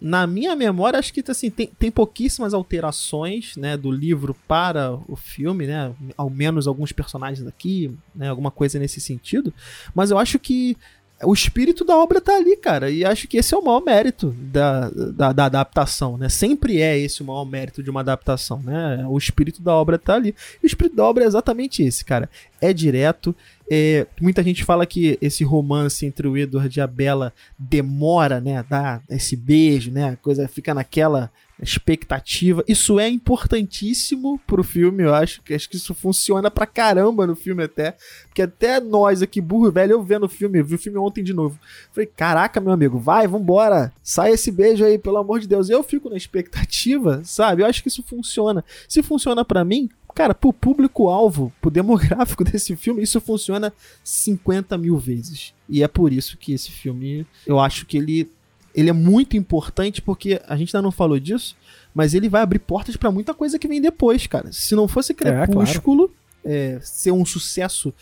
na minha memória, acho que assim, tem, tem pouquíssimas alterações né, do livro para o filme, né? Ao menos alguns personagens aqui, né? Alguma coisa nesse sentido. Mas eu acho que o espírito da obra tá ali, cara. E acho que esse é o maior mérito da, da, da adaptação, né? Sempre é esse o maior mérito de uma adaptação, né? O espírito da obra tá ali. O espírito da obra é exatamente esse, cara. É direto. é, muita gente fala que esse romance entre o Edward e a Bella demora, né? Dá esse beijo, né? A coisa fica naquela expectativa. Isso é importantíssimo pro filme, eu acho. que Acho que isso funciona pra caramba no filme até. Porque até nós aqui, burro velho, eu vendo o filme, eu vi o filme ontem de novo. Falei, caraca, meu amigo, vai, vambora. Sai esse beijo aí, pelo amor de Deus. Eu fico na expectativa, sabe? Eu acho que isso funciona. Se funciona pra mim, cara, pro público-alvo, pro demográfico desse filme, isso funciona 50 mil vezes. E é por isso que esse filme, eu acho que ele, ele é muito importante, porque a gente ainda não falou disso, mas ele vai abrir portas pra muita coisa que vem depois, cara. Se não fosse claro. Crepúsculo é, ser um sucesso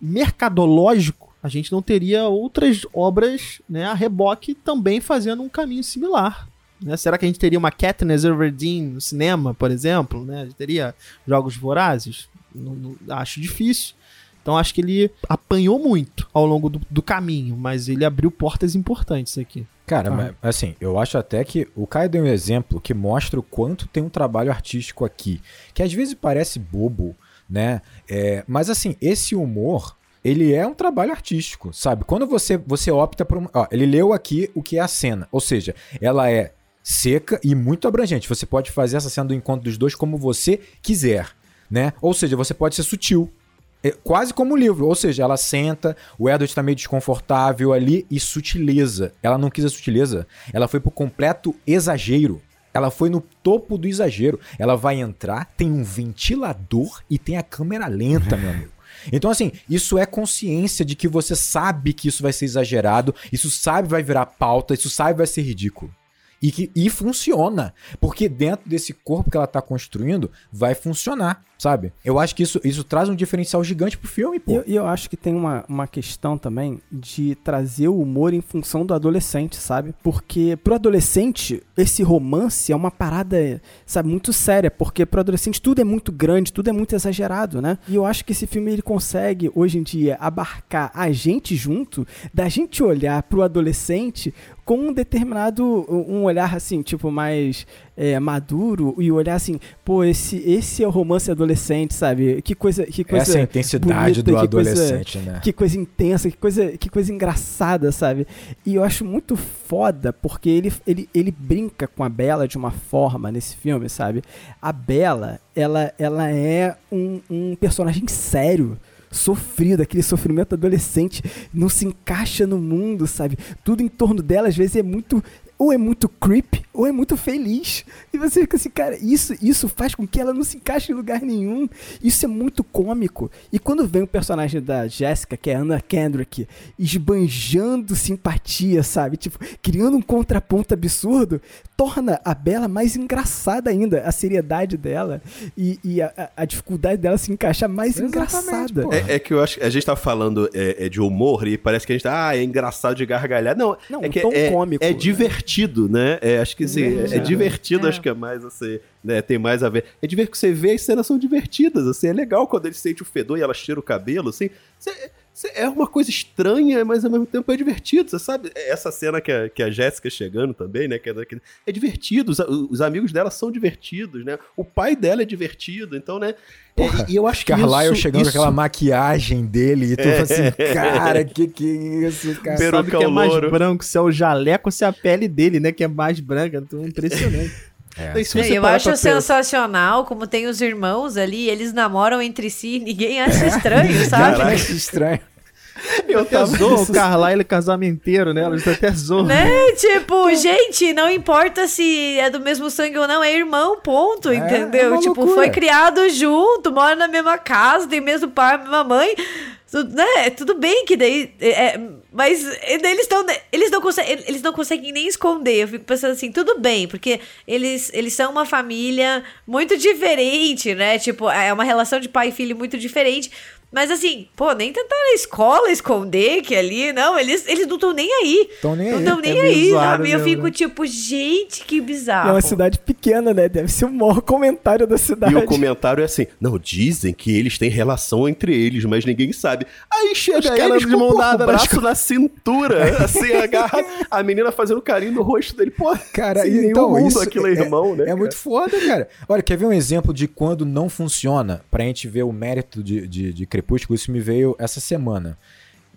mercadológico, a gente não teria outras obras né, a reboque também fazendo um caminho similar. né? Será que a gente teria uma Katniss Everdeen no cinema, por exemplo? Né? A gente teria Jogos Vorazes? Não- não- acho difícil. Então acho que ele apanhou muito ao longo do, do caminho, mas ele abriu portas importantes aqui. Cara, Ah. mas, assim, eu acho até que o Caio deu um exemplo que mostra o quanto tem um trabalho artístico aqui. Que às vezes parece bobo, né? É, mas assim, esse humor, ele é um trabalho artístico, sabe? Quando você, você opta por. um- Ó, ele leu aqui o que é a cena. Ou seja, ela é seca e muito abrangente. Você pode fazer essa cena do encontro dos dois como você quiser, né? Ou seja, você pode ser sutil. É quase como o livro, ou seja, ela senta, o Edward tá meio desconfortável ali e sutileza. Ela não quis a sutileza, ela foi pro completo exagero. Ela foi no topo do exagero. Ela vai entrar, tem um ventilador e tem a câmera lenta, meu amigo. Então, assim, isso é consciência de que você sabe que isso vai ser exagerado, isso sabe vai virar pauta, isso sabe vai ser ridículo. E, que, e funciona. Porque dentro desse corpo que ela tá construindo, vai funcionar, sabe? Eu acho que isso, isso traz um diferencial gigante pro filme, E pô. eu, e eu acho que tem uma, uma questão também de trazer o humor em função do adolescente, sabe? Porque pro adolescente, esse romance é uma parada, sabe, muito séria. Porque pro adolescente tudo é muito grande, tudo é muito exagerado, né? E eu acho que esse filme ele consegue, hoje em dia, abarcar a gente junto, da gente olhar pro adolescente com um determinado, um olhar assim, tipo, mais é, maduro e olhar assim, pô, esse, esse é o romance adolescente, sabe? Que coisa, que coisa Essa é intensidade bonita, do que coisa- adolescente, né? que coisa intensa, que coisa, que coisa engraçada, sabe? E eu acho muito foda porque ele, ele, ele brinca com a Bela de uma forma nesse filme, sabe? A Bela, ela, ela é um, um personagem sério. Sofrido, aquele sofrimento adolescente, não se encaixa no mundo, sabe? Tudo em torno dela, às vezes, é muito. Ou é muito creep, ou é muito feliz. E você fica assim, cara, isso, isso faz com que ela não se encaixe em lugar nenhum. Isso é muito cômico. E quando vem o personagem da Jessica, que é a Anna Kendrick, esbanjando simpatia, sabe? Tipo, criando um contraponto absurdo, torna a Bela mais engraçada ainda. A seriedade dela e, e a, a- dificuldade dela se encaixar mais Exatamente, engraçada. É, é que eu acho que a gente tá falando é, é de humor e parece que a gente tá, ah, é engraçado de gargalhar. Não, Não, é um que tom é, cômico, é né? Divertido, né? É, acho que assim, é, é divertido, É. acho que é mais assim, né, tem mais a ver. É divertido que você vê, as cenas são divertidas, assim, é legal quando ele sente o fedor e ela cheira o cabelo, assim. Você- é uma coisa estranha, mas ao mesmo tempo é divertido, você sabe? Essa cena que a, que a Jéssica chegando também, né? Que é, que é divertido, os, os amigos dela são divertidos, né? O pai dela é divertido, então, né? Porra, e, e eu acho que Carlyle isso, chegando isso com aquela maquiagem dele e tu É. fala assim, cara, que que é isso, cara? Peruca Sabe que é mais louro. branco, se é o jaleco ou se é a pele dele, né? Que é mais branca. Então é impressionante. É. Se você eu acho pensar- sensacional como tem os irmãos ali, eles namoram entre si, ninguém acha estranho, sabe? Cara, acho estranho. Eu até zoou o Carlyle casamenteiro, né? Eles até zoam. Né? Tipo, gente, não importa se é do mesmo sangue ou não, é irmão, ponto, É, é entendeu? uma tipo, loucura. foi criado junto, mora na mesma casa, tem mesmo pai, mesma mãe. Tu- Né? Tudo bem que daí. é, mas daí eles estão. Eles não, conseguem, eles não conseguem nem esconder. Eu fico pensando assim, tudo bem, porque eles, eles são uma família muito diferente, né? Tipo, é uma relação de pai e filho muito diferente. Mas assim, pô, nem tentar na escola esconder que ali, não, eles, eles não estão nem aí. Tão nem Não aí. estão nem É aí, sabe? Eu fico né? tipo, gente, que É bizarro. uma cidade pequena, né? Deve ser o maior comentário da cidade. E o comentário é assim: não, dizem que eles têm relação entre eles, mas ninguém sabe. Aí chega Os caras eles de com mão dada braço na cintura, assim, agarra a menina fazendo carinho no rosto dele. Pô, Cara, sem nenhum então, mundo isso aquilo é irmão, né? É muito foda, cara. Olha, quer ver um exemplo de quando não funciona? Pra gente ver o mérito de, de, de Crepúsculo, isso me veio essa semana.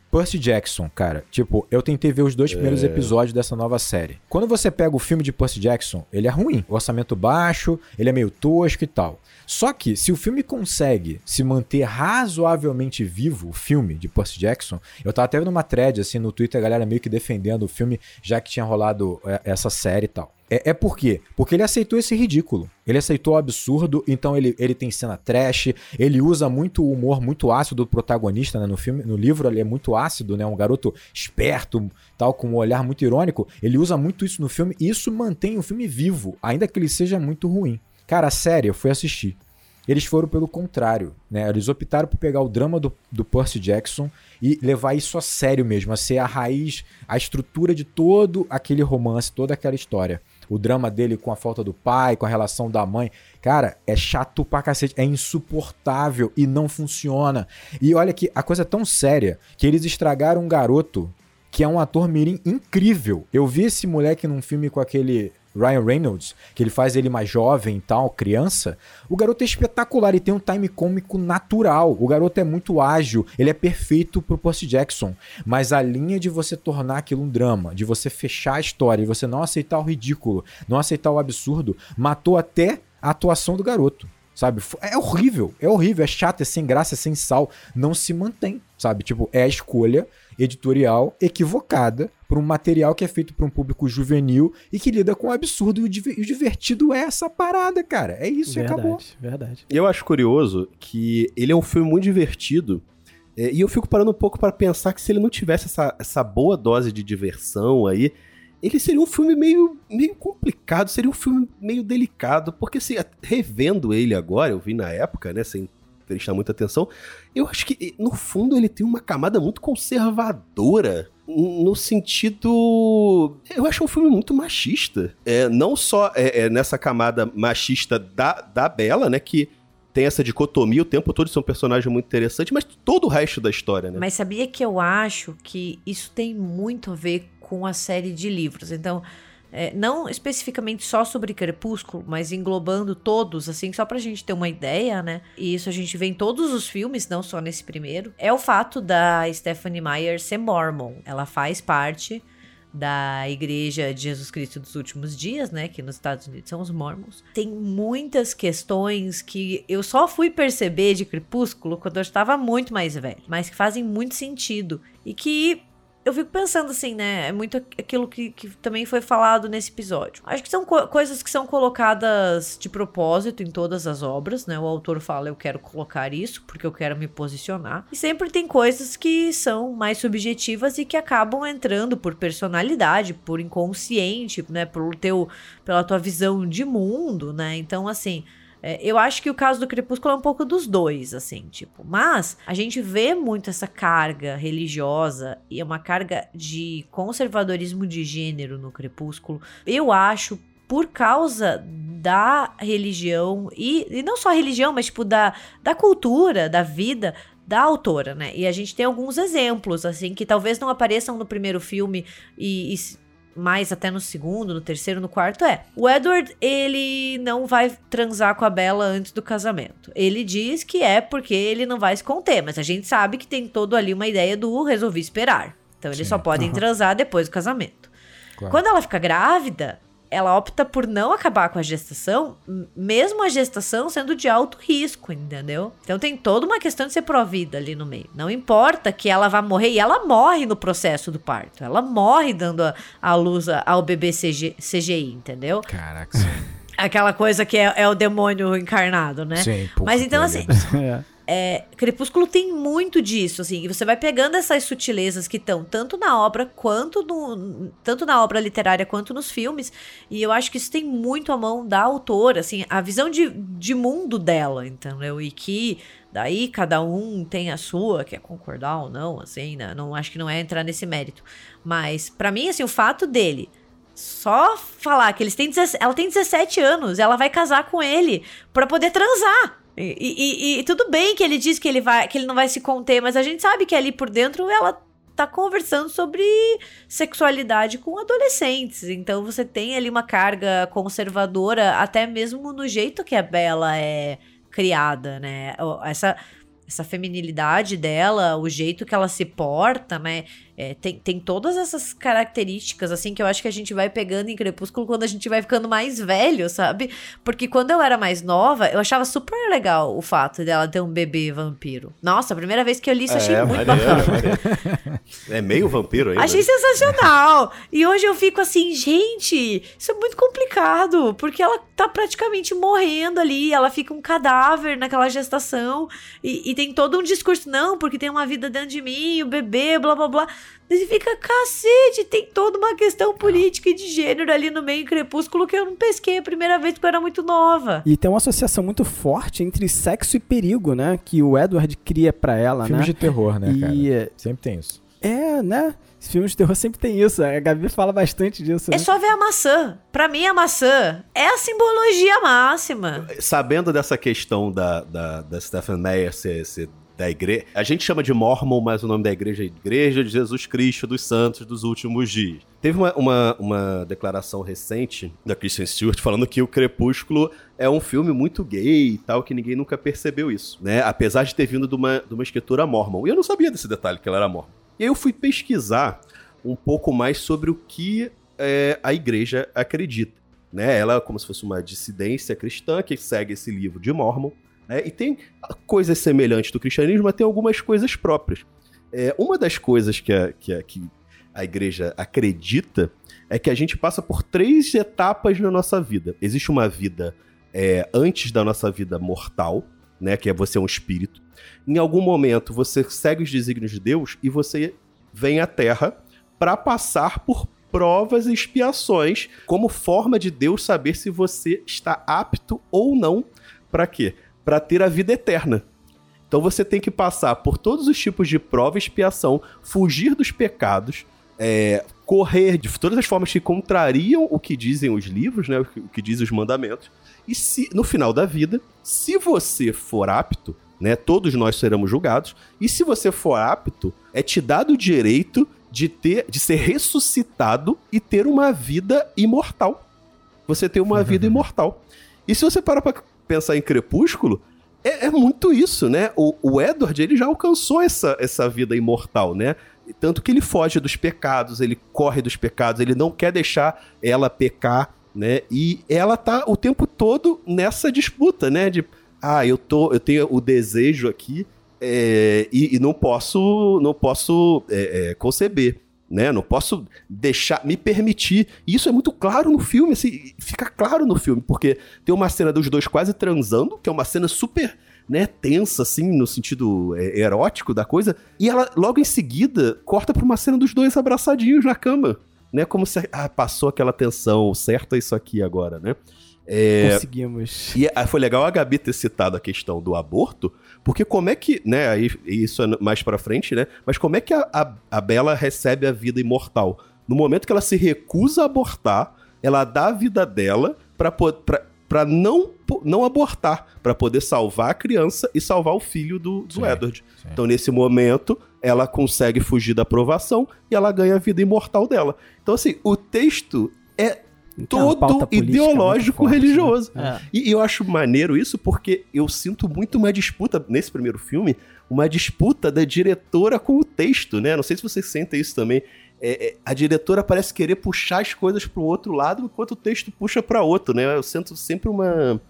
Percy Jackson, cara. Tipo, eu tentei ver os dois primeiros episódios dessa nova série. Quando você pega o filme de Percy Jackson, ele é ruim. Orçamento baixo, ele é meio tosco e tal. Só que, se o filme consegue se manter razoavelmente vivo, o filme de Percy Jackson, eu tava até vendo uma thread assim no Twitter, a galera meio que defendendo o filme, já que tinha rolado é, essa série e tal. É, é por quê? Porque ele aceitou esse ridículo. Ele aceitou o absurdo, então ele, ele tem cena trash, ele usa muito o humor muito ácido do protagonista, né? No filme, no livro ele é muito ácido, né? Um garoto esperto, tal, com um olhar muito irônico. Ele usa muito isso no filme e isso mantém o filme vivo, ainda que ele seja muito ruim. Cara, a série eu fui assistir. Eles foram pelo contrário, né? Eles optaram por pegar o drama do, do Percy Jackson e levar isso a sério mesmo, a ser a raiz, a estrutura de todo aquele romance, toda aquela história. O drama dele com a falta do pai, com a relação da mãe. Cara, é chato pra cacete, é insuportável e não funciona. E olha que a coisa é tão séria que eles estragaram um garoto que é um ator mirim incrível. Eu vi esse moleque num filme com aquele Ryan Reynolds, que ele faz ele mais jovem e tal, criança. O garoto é espetacular e tem um time cômico natural. O garoto é muito ágil, ele é perfeito pro Percy Jackson. Mas a linha de você tornar aquilo um drama, de você fechar a história, de você não aceitar o ridículo, não aceitar o absurdo, matou até a atuação do garoto. Sabe? É horrível, é horrível, é chato, é sem graça, é sem sal. Não se mantém, sabe? Tipo, é a escolha editorial equivocada por um material que é feito para um público juvenil e que lida com o absurdo. E o, div- o divertido é essa parada, cara. É isso e acabou. Verdade, verdade. Eu acho curioso que ele é um filme muito divertido. é, e eu fico parando um pouco para pensar que se ele não tivesse essa, essa boa dose de diversão aí, ele seria um filme meio, meio complicado, seria um filme meio delicado, porque se revendo ele agora, eu vi na época, né, sem prestar muita atenção, eu acho que no fundo ele tem uma camada muito conservadora no sentido. Eu acho um filme muito machista. É, não só é, é nessa camada machista da, da Bela, né? Que tem essa dicotomia o tempo todo, isso é um personagem muito interessante, mas todo o resto da história, né? Mas sabia que eu acho que isso tem muito a ver com a série de livros. Então, é, não especificamente só sobre Crepúsculo, mas englobando todos, assim, só pra gente ter uma ideia, né? E isso a gente vê em todos os filmes, não só nesse primeiro. É o fato da Stephanie Meyer ser mormon. Ela faz parte da Igreja de Jesus Cristo dos Últimos Dias, né, que nos Estados Unidos são os Mormons. Tem muitas questões que eu só fui perceber de Crepúsculo quando eu estava muito mais velho, mas que fazem muito sentido e que eu fico pensando assim, né? É muito aquilo que, que também foi falado nesse episódio. Acho que são co coisas que são colocadas de propósito em todas as obras, né? O autor fala, eu quero colocar isso porque eu quero me posicionar. E sempre tem coisas que são mais subjetivas e que acabam entrando por personalidade, por inconsciente, né? Por teu, pela tua visão de mundo, né? Então, assim. É, eu acho que o caso do Crepúsculo é um pouco dos dois, assim, tipo. Mas a gente vê muito essa carga religiosa e é uma carga de conservadorismo de gênero no Crepúsculo. Eu acho por causa da religião e, e não só religião, mas tipo da, da cultura, da vida da autora, né? E a gente tem alguns exemplos assim que talvez não apareçam no primeiro filme e, e mais até no segundo, no terceiro, no quarto é. O Edward, ele não vai transar com a Bella antes do casamento. Ele diz que é porque ele não vai se conter, mas a gente sabe que tem todo ali uma ideia do resolvi esperar. Então eles Sim. só podem Aham. transar depois do casamento. Claro. Quando ela fica grávida, ela opta por não acabar com a gestação, mesmo a gestação sendo de alto risco, entendeu? Então tem toda uma questão de ser provida ali no meio. Não importa que ela vá morrer, e ela morre no processo do parto. Ela morre dando a, a luz ao bebê CG, CGI, entendeu? Caraca. Aquela coisa que é, é o demônio encarnado, né? Sim, Mas então, assim, lembro. É. Crepúsculo tem muito disso, assim, e você vai pegando essas sutilezas que estão tanto na obra quanto no, tanto na obra literária quanto nos filmes, e eu acho que isso tem muito a mão da autora, assim, a visão de, de mundo dela, entendeu? E que daí cada um tem a sua, quer concordar ou não, assim, né? não acho que não é entrar nesse mérito, mas pra mim, assim, o fato dele só falar que eles têm 17, ela tem 17 anos, ela vai casar com ele pra poder transar. E, e- e- tudo bem que ele diz que ele vai, que ele não vai se conter, mas a gente sabe que ali por dentro ela tá conversando sobre sexualidade com adolescentes. Então você tem ali uma carga conservadora até mesmo no jeito que a Bella é criada, né? Essa essa feminilidade dela, o jeito que ela se porta, né? É, tem, tem todas essas características, assim, que eu acho que a gente vai pegando em Crepúsculo quando a gente vai ficando mais velho, sabe? Porque quando eu era mais nova, eu achava super legal o fato dela ter um bebê vampiro. Nossa, a primeira vez que eu li isso, eu achei é, muito bacana. É meio vampiro ainda. Achei sensacional! E hoje eu fico assim, gente, isso é muito complicado, porque ela tá praticamente morrendo ali, ela fica um cadáver naquela gestação, e, e tem todo um discurso, não, porque tem uma vida dentro de mim, o bebê, blá blá blá. Você fica, cacete, tem toda uma questão política e de gênero ali no meio em crepúsculo que eu não pesquei a primeira vez porque eu era muito nova. E tem uma associação muito forte entre sexo e perigo, né? Que o Edward cria pra ela, Filmes né? de terror, né, cara? E Sempre tem isso. é, né? Os filmes de terror sempre tem isso. A Gabi fala bastante disso. É né? só ver a maçã. Pra mim, a maçã é a simbologia máxima. Sabendo dessa questão da, da, da Stephen Meyer ser, ser da igreja. A gente chama de Mormon, mas o nome da igreja é Igreja de Jesus Cristo dos Santos dos Últimos Dias. Teve uma, uma, uma declaração recente da Kristen Stewart falando que o Crepúsculo é um filme muito gay e tal, que ninguém nunca percebeu isso, né? Apesar de ter vindo de uma, de uma escritura mormon. E eu não sabia desse detalhe, que ela era mormon. E aí eu fui pesquisar um pouco mais sobre o que é, a igreja acredita. Né? Ela é como se fosse uma dissidência cristã que segue esse livro de Mormon. Né? E tem coisas semelhantes do cristianismo, mas tem algumas coisas próprias. É, uma das coisas que a, que, a, que a igreja acredita é que a gente passa por três etapas na nossa vida. Existe uma vida é, antes da nossa vida mortal, né? Que é você é um espírito. Em algum momento você segue os desígnios de Deus e você vem à Terra para passar por provas e expiações como forma de Deus saber se você está apto ou não para quê? Para ter a vida eterna. Então você tem que passar por todos os tipos de prova e expiação, fugir dos pecados, é, correr de todas as formas que contrariam o que dizem os livros, né, o que, o que dizem os mandamentos. E se no final da vida, se você for apto, né, todos nós seremos julgados. E se você for apto, é te dado o direito de ter, de ser ressuscitado e ter uma vida imortal. Você tem uma vida imortal. E se você parar pra pensar em Crepúsculo, é, é muito isso, né? O, o Edward, ele já alcançou essa, essa vida imortal, né? Tanto que ele foge dos pecados, ele corre dos pecados, ele não quer deixar ela pecar, né? E ela tá o tempo todo nessa disputa, né? De, ah, eu, tô, eu tenho o desejo aqui é, e, e não posso, não posso é, é, conceber né? Não posso deixar, me permitir. E isso é muito claro no filme, assim, fica claro no filme, porque tem uma cena dos dois quase transando, que é uma cena super, né, tensa, assim, no sentido é, erótico da coisa, e ela, logo em seguida, corta pra uma cena dos dois abraçadinhos na cama, né? Como se, ah, passou aquela tensão, certo é isso aqui agora, né? É, Conseguimos. e ah, foi legal a Gabi ter citado a questão do aborto, porque como é que, né, aí isso é mais pra frente, né, mas como é que a, a, a Bela recebe a vida imortal? No momento que ela se recusa a abortar, ela dá a vida dela pra, pra não, não abortar, pra poder salvar a criança e salvar o filho do, do Sim, Edward. sim. Então, nesse momento, ela consegue fugir da aprovação e ela ganha a vida imortal dela. Então, assim, o texto é todo política ideológico forte, né? religioso. É. E, e eu acho maneiro isso porque eu sinto muito uma disputa nesse primeiro filme, uma disputa da diretora com o texto, né? Não sei se vocês sentem isso também. é, é, a diretora parece querer puxar as coisas para o outro lado, enquanto o texto puxa para outro, né? Eu sinto sempre uma,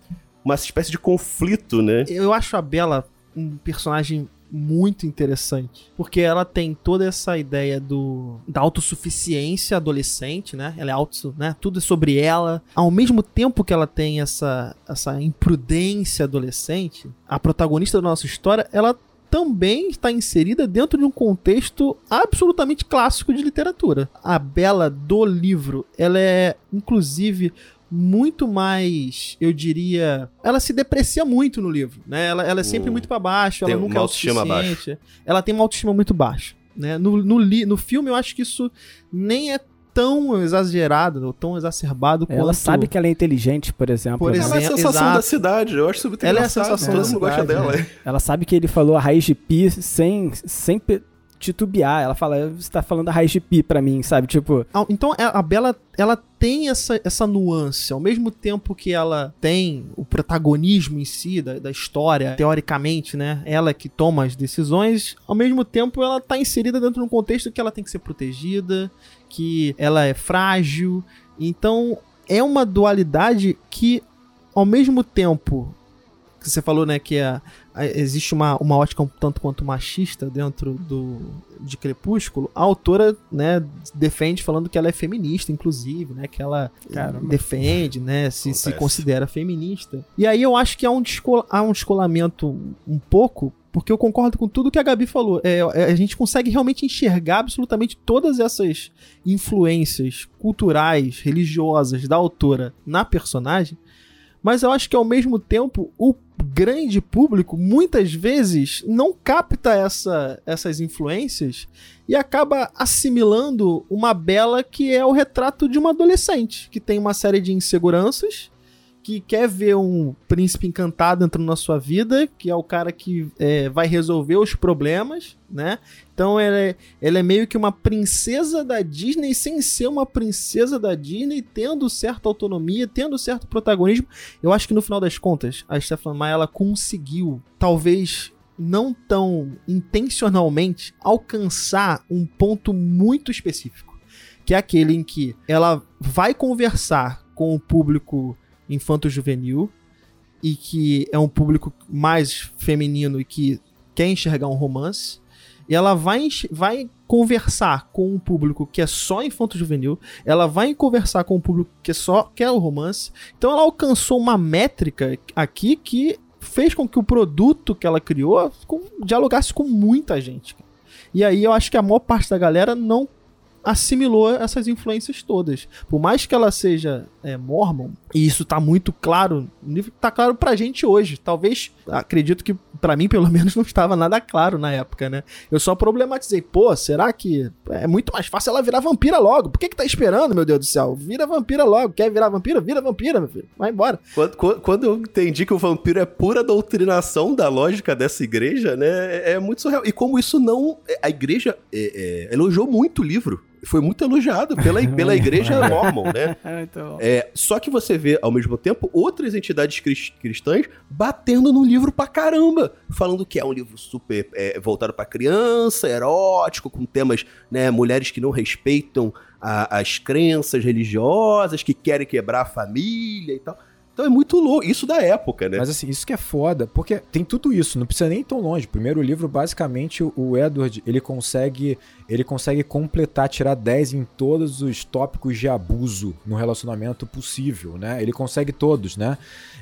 uma espécie de conflito, né? Eu acho a Bela um personagem muito interessante, porque ela tem toda essa ideia do da autossuficiência adolescente, né? Ela é auto, né? Tudo é sobre ela. Ao mesmo tempo que ela tem essa essa imprudência adolescente, a protagonista da nossa história, ela também está inserida dentro de um contexto absolutamente clássico de literatura. A Bela do livro, ela é inclusive muito mais, eu diria, ela se deprecia muito no livro, né? Ela, ela é sempre Hum. muito para baixo, ela Tem nunca uma é autoestima suficiente. Ela tem uma autoestima muito baixa, né? No, no, li- no filme eu acho que isso nem é tão exagerado, ou tão exacerbado Ela quanto... sabe que ela é inteligente, por exemplo. Por né? Ela é a Exemplo, sensação exato. da cidade, eu acho muito Ela é a sensação todo da mundo gosta cidade, dela. né? Ela sabe que ele falou a raiz de pi sem, sem titubear. Ela fala, você tá falando a raiz de pi pra mim, sabe? Tipo, Ah, Então a a Bela ela tem essa, essa nuance, ao mesmo tempo que ela tem o protagonismo em si da, da história, teoricamente, né? Ela que toma as decisões, ao mesmo tempo ela tá inserida dentro de um contexto que ela tem que ser protegida, que ela é frágil. Então é uma dualidade que, ao mesmo tempo que você falou, né, que a- existe uma, uma ótica um tanto quanto machista dentro do de Crepúsculo, a autora, né, defende falando que ela é feminista, inclusive, né, que ela Caramba. defende, né, se, se considera feminista. E aí eu acho que há um, descol há um descolamento um pouco, porque eu concordo com tudo que a Gabi falou. É, é, a gente consegue realmente enxergar absolutamente todas essas influências culturais, religiosas da autora na personagem, mas eu acho que ao mesmo tempo o grande público muitas vezes não capta essa, essas influências e acaba assimilando uma Bela que é o retrato de uma adolescente que tem uma série de inseguranças que quer ver um príncipe encantado entrando na sua vida, que é o cara que é, vai resolver os problemas, né? Então ela é, ela é meio que uma princesa da Disney sem ser uma princesa da Disney, tendo certa autonomia, tendo certo protagonismo. Eu acho que no final das contas, a Stephanie Meyer ela conseguiu, talvez não tão intencionalmente, alcançar um ponto muito específico, que é aquele em que ela vai conversar com o público infanto-juvenil e que é um público mais feminino e que quer enxergar um romance. E ela vai, vai conversar com um público que é só infanto-juvenil. Ela vai conversar com um público que só quer o romance. Então ela alcançou uma métrica aqui que fez com que o produto que ela criou dialogasse com muita gente. E aí eu acho que a maior parte da galera não assimilou essas influências todas. Por mais que ela seja é, mormon, e isso tá muito claro, tá claro pra gente hoje. Talvez, acredito que pra mim pelo menos não estava nada claro na época, né? Eu só problematizei, pô, será que é muito mais fácil ela virar vampira logo? Por que que tá esperando, meu Deus do céu? Vira vampira logo. Quer virar vampira? Vira vampira, meu filho. Vai embora. Quando, quando- eu entendi que o vampiro é pura doutrinação da lógica dessa igreja, né? É, é muito surreal. E como isso não. A igreja é, é, elogiou muito o livro. Foi muito elogiado pela, pela igreja mormon, né? então, É, só que você vê, ao mesmo tempo, outras entidades cris- cristãs batendo no livro pra caramba. Falando que é um livro super é, voltado pra criança, erótico, com temas, né, mulheres que não respeitam a- as crenças religiosas, que querem quebrar a família e tal. Então é muito louco. Isso da época, né? Mas assim, isso que é foda, porque tem tudo isso, não precisa nem tão longe. Primeiro livro, basicamente, o- o Edward, ele consegue, ele consegue completar, tirar 10 em todos os tópicos de abuso no relacionamento possível, né? Ele consegue todos, né?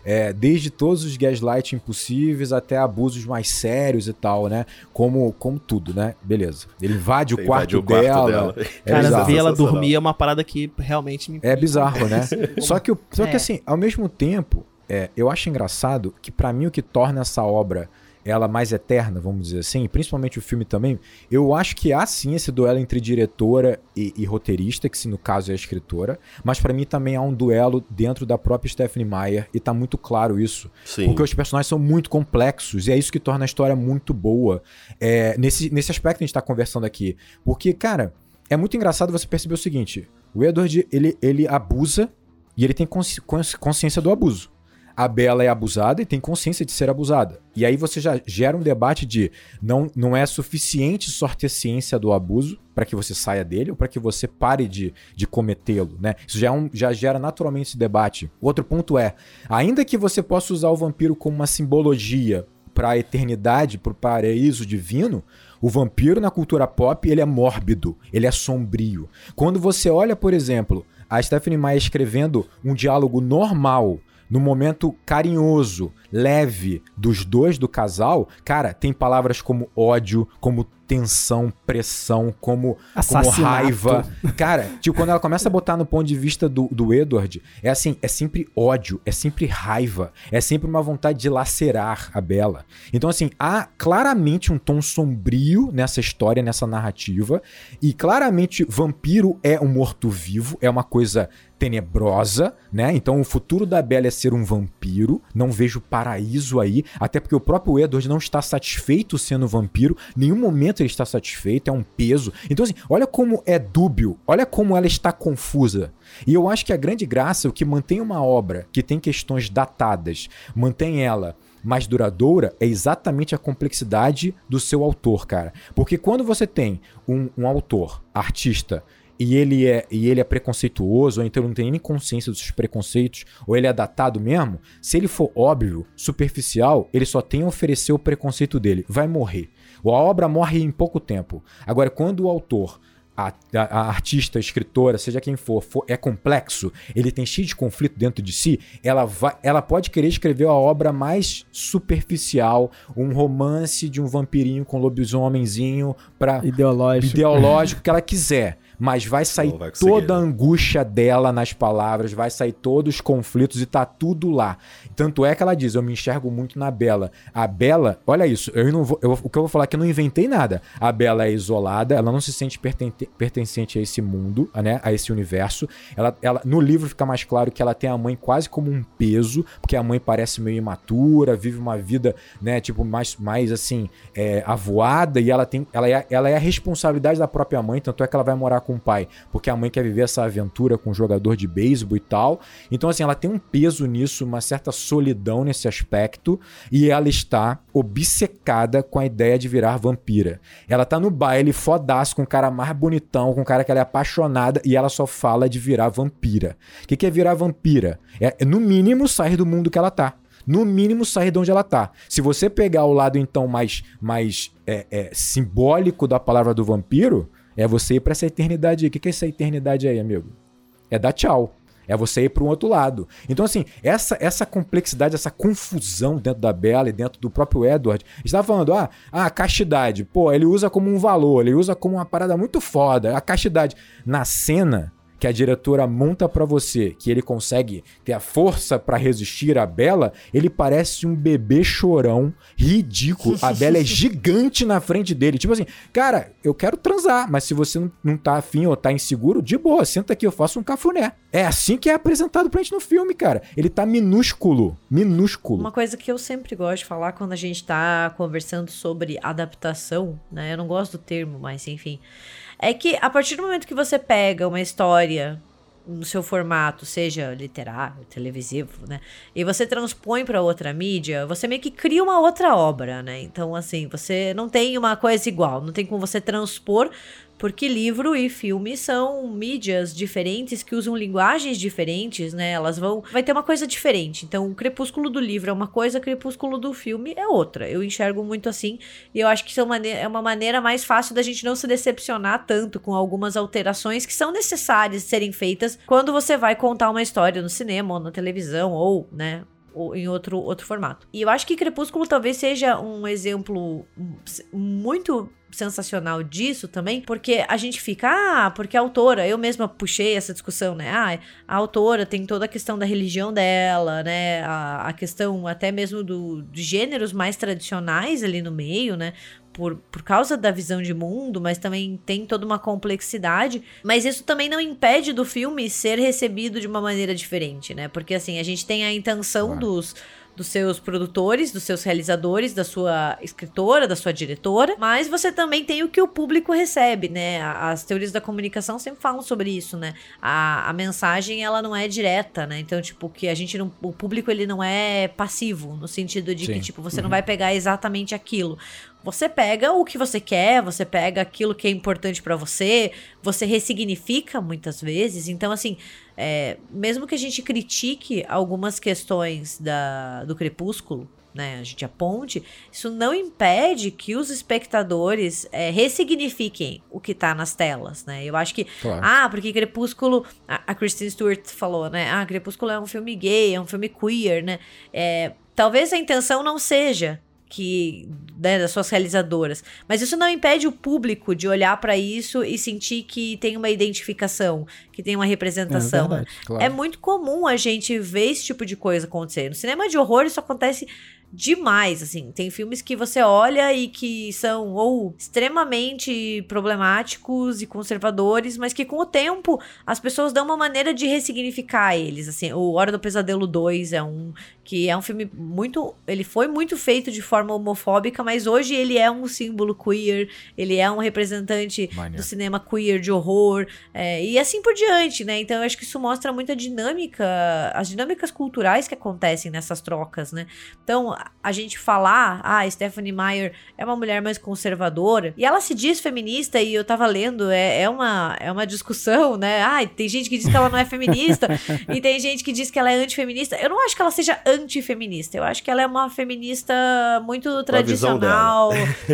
É, desde todos os gaslighting possíveis até abusos mais sérios e tal, né? Como, como tudo, né? Beleza. Ele invade o Invade quarto, o quarto dela. dela. É Cara, bizarro. ver ela dormir é uma parada que realmente me. É bizarro, né? só que, só que É. assim, ao mesmo tempo, é, eu acho engraçado que pra mim o que torna essa obra ela mais eterna, vamos dizer assim, principalmente o filme também, eu acho que há sim esse duelo entre diretora e, e roteirista, que se no caso é a escritora, mas pra mim também há um duelo dentro da própria Stephanie Meyer e tá muito claro isso. Sim. Porque os personagens são muito complexos e é isso que torna a história muito boa. É, nesse, nesse aspecto que a gente tá conversando aqui. Porque, cara, é muito engraçado você perceber o seguinte: o Edward ele, ele abusa e ele tem consci- consciência do abuso. A Bela é abusada e tem consciência de ser abusada. E aí você já gera um debate de não, não é suficiente só ter ciência do abuso para que você saia dele ou para que você pare de, de cometê-lo, né? Isso já, é um, já gera naturalmente esse debate. Outro ponto é, ainda que você possa usar o vampiro como uma simbologia para a eternidade, para o paraíso divino, o vampiro na cultura pop ele é mórbido, ele é sombrio. Quando você olha, por exemplo, a Stephanie Meyer escrevendo um diálogo normal no momento carinhoso, leve dos dois do casal, cara, tem palavras como ódio, como tensão, pressão, como, como raiva. Cara, tipo, quando ela começa a botar no ponto de vista do, do Edward, é assim, é sempre ódio, é sempre raiva, é sempre uma vontade de lacerar a Bela. Então, assim, há claramente um tom sombrio nessa história, nessa narrativa, e claramente vampiro é um morto-vivo, é uma coisa tenebrosa, né? Então o futuro da Bella é ser um vampiro. Não vejo paraíso aí, até porque o próprio Edward não está satisfeito sendo vampiro. Nenhum momento ele está satisfeito, é um peso. Então assim, olha como é dúbio, olha como ela está confusa. E eu acho que a grande graça, o que mantém uma obra que tem questões datadas, mantém ela mais duradoura é exatamente a complexidade do seu autor, cara. Porque quando você tem um, um autor, artista, e ele é e ele é preconceituoso, ou então não tem nem consciência dos seus preconceitos, ou ele é datado mesmo, se ele for óbvio, superficial, ele só tem a oferecer o preconceito dele, vai morrer. A obra morre em pouco tempo. Agora, quando o autor a, a, a, artista, a escritora, seja quem for, for, é complexo, ele tem cheio de conflito dentro de si, ela, vai, ela pode querer escrever a obra mais superficial, um romance de um vampirinho com lobisomemzinho para ideológico. ideológico que ela quiser mas vai sair vai toda a angústia dela nas palavras, vai sair todos os conflitos e tá tudo lá. Tanto é que ela diz: Eu me enxergo muito na Bela. A Bela, olha isso, eu não vou, eu, o que eu vou falar é que eu não inventei nada. A Bela é isolada, ela não se sente pertencente a esse mundo, né, a esse universo. Ela, ela, no livro fica mais claro que ela tem a mãe quase como um peso, porque a mãe parece meio imatura, vive uma vida, né, tipo, mais, mais assim, é, avoada, e ela tem. Ela é, ela é a responsabilidade da própria mãe, tanto é que ela vai morar com o pai, porque a mãe quer viver essa aventura com um jogador de beisebol e tal. Então, assim, ela tem um peso nisso, uma certa solidão nesse aspecto, e ela está obcecada com a ideia de virar vampira. Ela tá no baile fodaço com o cara mais bonitão, com o cara que ela é apaixonada, e ela só fala de virar vampira. O que, que é virar vampira? É, no mínimo, sair do mundo que ela tá no mínimo sair de onde ela tá. Se você pegar o lado então mais mais é, é, simbólico da palavra do vampiro, é você ir para essa eternidade aí. O que é essa eternidade aí, amigo? É dar tchau. É você ir para um outro lado. Então, assim, essa essa complexidade, essa confusão dentro da Bela e dentro do próprio Edward. Estava falando, ah, a castidade. Pô, ele usa como um valor, ele usa como uma parada muito foda. A castidade. Na cena, que a diretora monta para você, que ele consegue ter a força para resistir à Bela, ele parece um bebê chorão, ridículo. A Bela é gigante na frente dele. Tipo assim, cara, eu quero transar, mas se você não, não tá afim ou tá inseguro, de boa, senta aqui, eu faço um cafuné. É assim que é apresentado pra gente no filme, cara. Ele tá minúsculo, minúsculo. Uma coisa que eu sempre gosto de falar quando a gente tá conversando sobre adaptação, né? Eu não gosto do termo, mas enfim é que a partir do momento que você pega uma história no seu formato, seja literário, televisivo, né? E você transpõe para outra mídia, você meio que cria uma outra obra, né? Então, assim, você não tem uma coisa igual, não tem como você transpor porque livro e filme são mídias diferentes que usam linguagens diferentes, né? Elas vão. Vai ter uma coisa diferente. Então, o crepúsculo do livro é uma coisa, o crepúsculo do filme é outra. Eu enxergo muito assim. E eu acho que isso é uma maneira mais fácil da gente não se decepcionar tanto com algumas alterações que são necessárias serem feitas quando você vai contar uma história no cinema ou na televisão, ou, né? Ou em outro, outro formato. E eu acho que Crepúsculo talvez seja um exemplo muito sensacional disso também, porque a gente fica, ah, porque a autora, eu mesma puxei essa discussão, né? Ah, a autora tem toda a questão da religião dela, né? A, a questão até mesmo do, de gêneros mais tradicionais ali no meio, né? Por, por causa da visão de mundo, mas também tem toda uma complexidade. Mas isso também não impede do filme ser recebido de uma maneira diferente, né? Porque assim, a gente tem a intenção dos dos seus produtores, dos seus realizadores, da sua escritora, da sua diretora, mas você também tem o que o público recebe, né? As teorias da comunicação sempre falam sobre isso, né? A, a mensagem, ela não é direta, né? Então, tipo, que a gente não. O público, ele não é passivo, no sentido de Sim. que, tipo, você não vai pegar exatamente aquilo. Você pega o que você quer, você pega aquilo que é importante pra você, você ressignifica muitas vezes. Então, assim, é, mesmo que a gente critique algumas questões da, do Crepúsculo, né, a gente aponte, isso não impede que os espectadores é, ressignifiquem o que tá nas telas, né? Eu acho que Claro. ah, porque Crepúsculo. A, a Kristen Stewart falou, né? Ah, Crepúsculo é um filme gay, é um filme queer, né? É, talvez a intenção não seja que né, das suas realizadoras, mas isso não impede o público de olhar pra isso e sentir que tem uma identificação, que tem uma representação. verdade. Claro. É muito comum a gente ver esse tipo de coisa acontecer. No cinema de horror isso acontece demais, assim. Tem filmes que você olha e que são ou extremamente problemáticos e conservadores, mas que com o tempo as pessoas dão uma maneira de ressignificar eles, assim. O Hora do Pesadelo 2 é um que é um filme muito, ele foi muito feito de forma homofóbica, mas hoje ele é um símbolo queer, ele é um representante Maneiro. do cinema queer de horror, é, e assim por diante, né? Então eu acho que isso mostra muita dinâmica, as dinâmicas culturais que acontecem nessas trocas, né? Então, a- a gente falar, ah, Stephanie Meyer é uma mulher mais conservadora, e ela se diz feminista, e eu tava lendo, é, é, uma, é uma discussão, né? Ah, tem gente que diz que ela não é feminista, e tem gente que diz que ela é antifeminista. Eu não acho que ela seja antifeminista, eu acho que ela é uma feminista muito tradicional,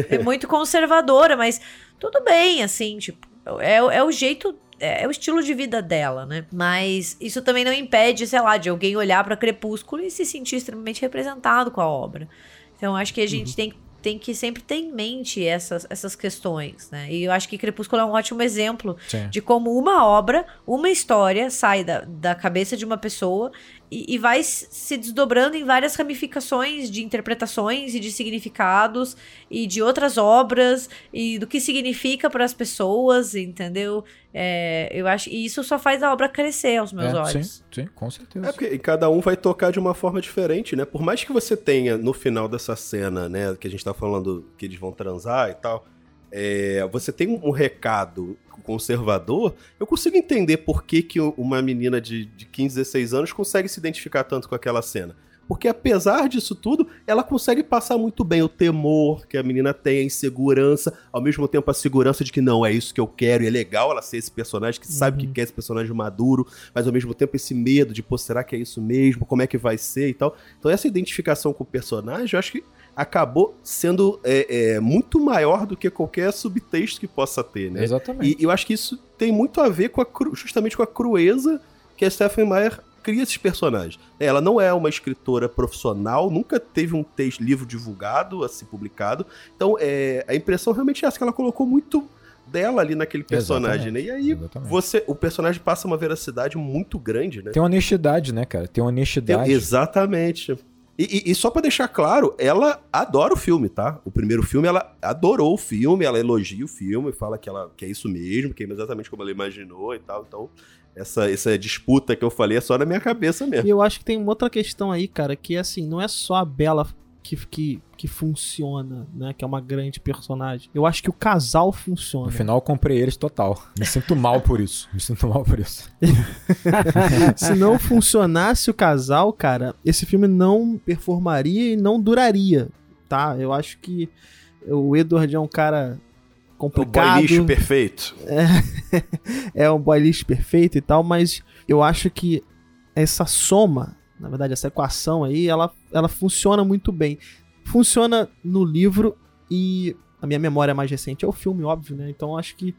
é muito conservadora, mas tudo bem, assim, tipo, é, é o jeito. É, é o estilo de vida dela, né? Mas isso também não impede, sei lá, de alguém olhar pra Crepúsculo e se sentir extremamente representado com a obra. Então, acho que a gente tem, tem que sempre ter em mente essas, essas questões, né? E eu acho que Crepúsculo é um ótimo exemplo Sim. de como uma obra, uma história sai da, da cabeça de uma pessoa e, e vai se desdobrando em várias ramificações de interpretações e de significados e de outras obras e do que significa para as pessoas, entendeu? É, eu acho e isso só faz a obra crescer aos meus É, olhos. Sim, sim, com certeza. É porque e cada um vai tocar de uma forma diferente, né? Por mais que você tenha no final dessa cena, né, que a gente tá falando que eles vão transar e tal, é, você tem um recado conservador, eu consigo entender por que, que uma menina de, de 15, 16 anos consegue se identificar tanto com aquela cena. Porque apesar disso tudo, ela consegue passar muito bem o temor que a menina tem, a insegurança, ao mesmo tempo a segurança de que não, é isso que eu quero, e é legal ela ser esse personagem que sabe que quer esse personagem maduro, mas ao mesmo tempo esse medo de, pô, será que é isso mesmo? Como é que vai ser e tal. Então essa identificação com o personagem, eu acho que acabou sendo é, é, muito maior do que qualquer subtexto que possa ter, né? Exatamente. E eu acho que isso tem muito a ver com a justamente com a crueza que a Stephanie Meyer cria esses personagens. Ela não é uma escritora profissional, nunca teve um texto, livro divulgado, assim, publicado. Então, é, a impressão realmente é essa, que ela colocou muito dela ali naquele personagem, né? E aí, Exatamente. você, o personagem passa uma veracidade muito grande, né? Tem honestidade, né, cara? Tem honestidade. Exatamente. E, e- e só pra deixar claro, ela adora o filme, tá? O primeiro filme, ela adorou o filme, ela elogia o filme, fala que, ela, que é isso mesmo, que é exatamente como ela imaginou e tal. Então, essa, essa disputa que eu falei é só na minha cabeça mesmo. E eu acho que tem uma outra questão aí, cara, que assim, não é só a Bela que, que, que funciona, né? Que é uma grande personagem. Eu acho que o casal funciona. No final eu comprei eles total. Me sinto mal por isso. Me sinto mal por isso. Se não funcionasse o casal, cara, esse filme não performaria e não duraria, tá? Eu acho que o Edward é um cara O complicado. boy lixo perfeito. é um boy lixo perfeito e tal, mas eu acho que essa soma, na verdade, essa equação aí, ela, ela funciona muito bem. Funciona no livro e a minha memória mais recente é o filme, óbvio, né? Então acho que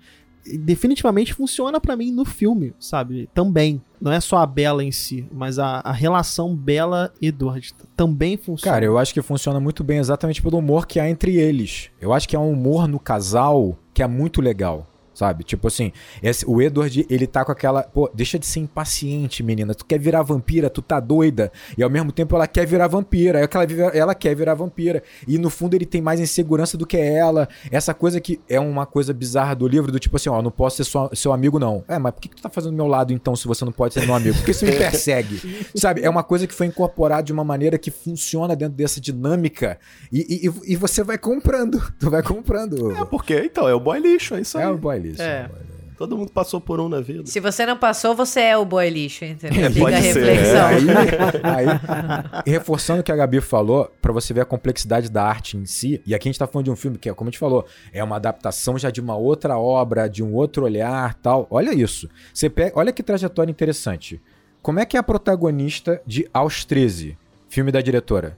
definitivamente funciona pra mim no filme, sabe? Também. Não é só a Bela em si, mas a, a relação Bela-Edward também funciona. Cara, eu acho que funciona muito bem exatamente pelo humor que há entre eles. Eu acho que há um humor no casal que é muito legal. Sabe? Tipo assim, esse- o Edward, ele tá com aquela. Pô, deixa de ser impaciente, menina. Tu quer virar vampira, tu tá doida. E ao mesmo tempo ela quer virar vampira. Aí ela, ela quer virar vampira. E no fundo ele tem mais insegurança do que ela. Essa coisa que é uma coisa bizarra do livro, do tipo assim, ó, não posso ser sua- seu amigo, não. É, mas por que, que tu tá fazendo do meu lado então, se você não pode ser meu amigo? Por que você me persegue? Sabe? É uma coisa que foi incorporada de uma maneira que funciona dentro dessa dinâmica. E, e, e você vai comprando. Tu vai comprando. É porque, então, é o boy lixo, é isso aí. É o boy lixo. É. Todo mundo passou por um na vida. Se você não passou, você é o boy lixo, entendeu? É, Fica a ser, reflexão. Aí, aí, reforçando o que a Gabi falou, pra você ver a complexidade da arte em si, e aqui a gente tá falando de um filme que, é, como a gente falou, é uma adaptação já de uma outra obra, de um outro olhar tal. Olha isso. Você pega, olha que trajetória interessante. Como é que é a protagonista de Aos 13, filme da diretora?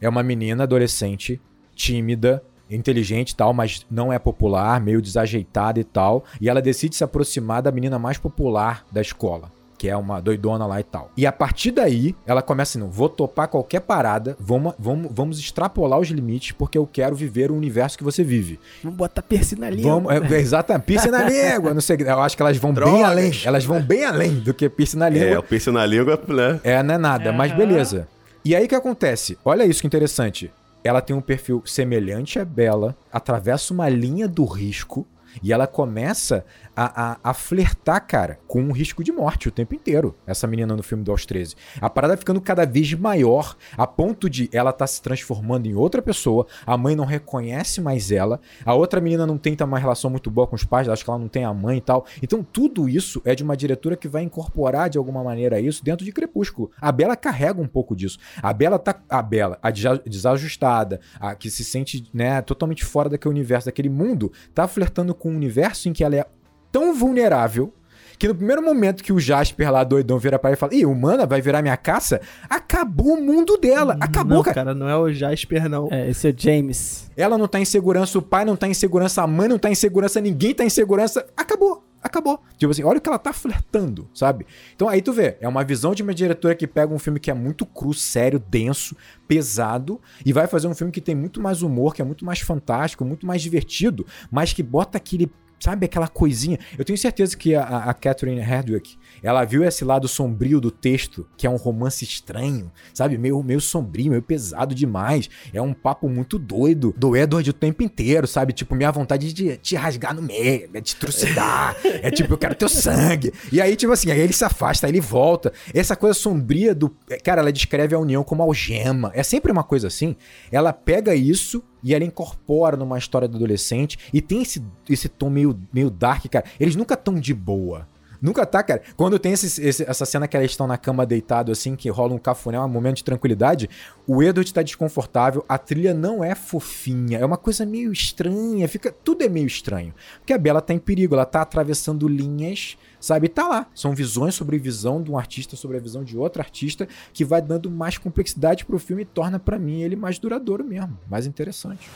É uma menina adolescente, tímida, inteligente e tal, mas não é popular, meio desajeitada e tal. E ela decide se aproximar da menina mais popular da escola. Que é uma doidona lá e tal. E a partir daí, ela começa assim: não, vou topar qualquer parada, vamos, vamos, vamos extrapolar os limites, porque eu quero viver o universo que você vive. Vamos botar piercing na língua. Vamos, é, exatamente, piercing na língua. Não sei, eu acho que elas vão bem Drogas. além. Elas vão bem além do que piercing na língua. É, o piercing na língua, né? É, não é nada, mas beleza. E aí o que acontece? Olha isso que interessante. Ela tem um perfil semelhante a Bela, atravessa uma linha do risco e ela começa a, a, a flertar, cara, com um risco de morte o tempo inteiro. Essa menina no filme do Aos 13. A parada ficando cada vez maior, a ponto de ela tá se transformando em outra pessoa, a mãe não reconhece mais ela, a outra menina não tem uma relação muito boa com os pais, acho que ela não tem a mãe e tal. Então tudo isso é de uma diretora que vai incorporar de alguma maneira isso dentro de Crepúsculo. A Bela carrega um pouco disso. A Bela tá. A Bela, a desa- desajustada, a que se sente né, totalmente fora daquele universo, daquele mundo, tá flertando com um universo em que ela é tão vulnerável. Que no primeiro momento que o Jasper lá doidão vira pra ela e fala: Ih, humana vai virar minha caça, acabou o mundo dela. Acabou, não, cara. cara, não é o Jasper, não. É, esse é o James. Ela não tá em segurança, o pai não tá em segurança, a mãe não tá em segurança, ninguém tá em segurança. Acabou. Acabou. Tipo assim, olha o que ela tá flertando, sabe? Então aí tu vê, é uma visão de uma diretora que pega um filme que é muito cru, sério, denso, pesado, e vai fazer um filme que tem muito mais humor, que é muito mais fantástico, muito mais divertido, mas que bota aquele. Sabe aquela coisinha? Eu tenho certeza que a, a- Catherine Hardwicke, ela viu esse lado sombrio do texto, que é um romance estranho, sabe? Meio, meio sombrio, meio pesado demais. É um papo muito doido do Edward o tempo inteiro, sabe? Tipo, minha vontade de te rasgar no meio, é te trucidar. é tipo, eu quero teu sangue. E aí, tipo assim, aí ele se afasta, aí ele volta. Essa coisa sombria do. Cara, ela descreve a união como algema. É sempre uma coisa assim. Ela pega isso e ela incorpora numa história do adolescente e tem esse, esse tom meio, meio dark, cara. Eles nunca tão de boa. Nunca tá, cara. Quando tem esse- esse- essa cena que eles estão na cama deitado, assim, que rola um cafuné, um momento de tranquilidade, o Edward tá desconfortável, a trilha não é fofinha, é uma coisa meio estranha, fica tudo é meio estranho. Porque a Bela tá em perigo, ela tá atravessando linhas, sabe? E tá lá. São visões sobre visão de um artista sobre a visão de outro artista, que vai dando mais complexidade pro filme e torna pra mim ele mais duradouro mesmo, mais interessante.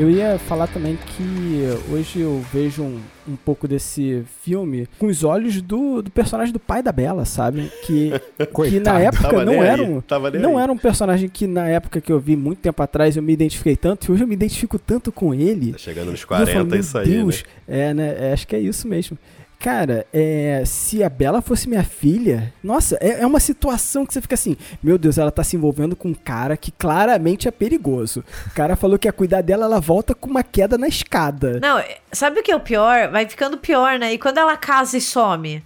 Eu ia falar também que hoje eu vejo um, um pouco desse filme com os olhos do, do personagem do pai da Bela, sabe? Que, que na época não era um, não aí. era um personagem que na época que eu vi muito tempo atrás eu me identifiquei tanto e hoje eu me identifico tanto com ele. Tá chegando nos E eu falo, 40, meu isso aí, Deus, né? é, né? é, Acho que é isso mesmo. Cara, é, se a Bela fosse minha filha, nossa, é, é uma situação que você fica assim, meu Deus, ela tá se envolvendo com um cara que claramente é perigoso. O cara falou que ia cuidar dela, ela volta com uma queda na escada. Não, sabe o que é o pior? Vai ficando pior, né? E quando ela casa e some?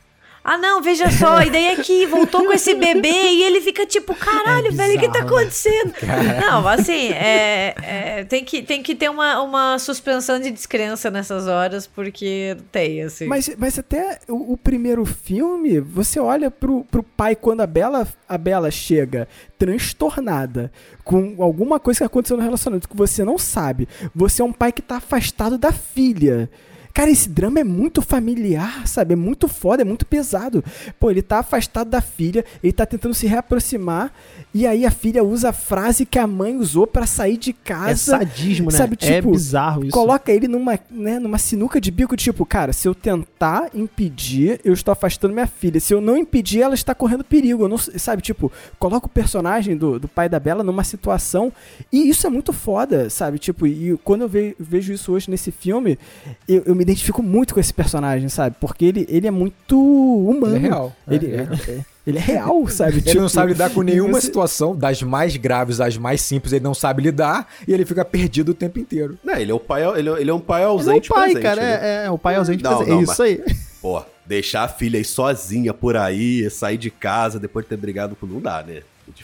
Ah, não, veja só, e daí aqui voltou com esse bebê e ele fica tipo, caralho, É velho, o que tá né? acontecendo? Não, assim, é, é, tem, que, tem que ter uma, uma suspensão de descrença nessas horas, porque tem, assim. Mas, mas até o, o primeiro filme, você olha pro, pro pai quando a Bela, a Bela chega transtornada com alguma coisa que aconteceu no relacionamento que você não sabe. Você é um pai que tá afastado da filha. Cara, esse drama é muito familiar, sabe? É muito foda, é muito pesado. Pô, ele tá afastado da filha, ele tá tentando se reaproximar, e aí a filha usa a frase que a mãe usou pra sair de casa. É sadismo, né? Sabe, é tipo, bizarro isso. Coloca ele numa, né, numa sinuca de bico, tipo, cara, se eu tentar impedir, eu estou afastando minha filha. Se eu não impedir, ela está correndo perigo. Eu não, sabe, tipo, coloca o personagem do, do pai da Bela numa situação. E isso é muito foda, sabe? Tipo, e quando eu ve, vejo isso hoje nesse filme, eu, eu, me identifico muito com esse personagem, sabe? Porque ele, ele é muito humano. Ele é real. Ele é, é, ele é real, sabe? Ele Tipo, não sabe lidar com nenhuma você- situação, das mais graves às mais simples, ele não sabe lidar e ele fica perdido o tempo inteiro. Não, ele é, o pai, ele é, ele é um pai Ele é o ausente pai, presente, cara. né? É, é, o pai ausente Não, presente. não, é isso aí. Pô, deixar a filha aí sozinha por aí, sair de casa depois de ter brigado com... Não dá, né?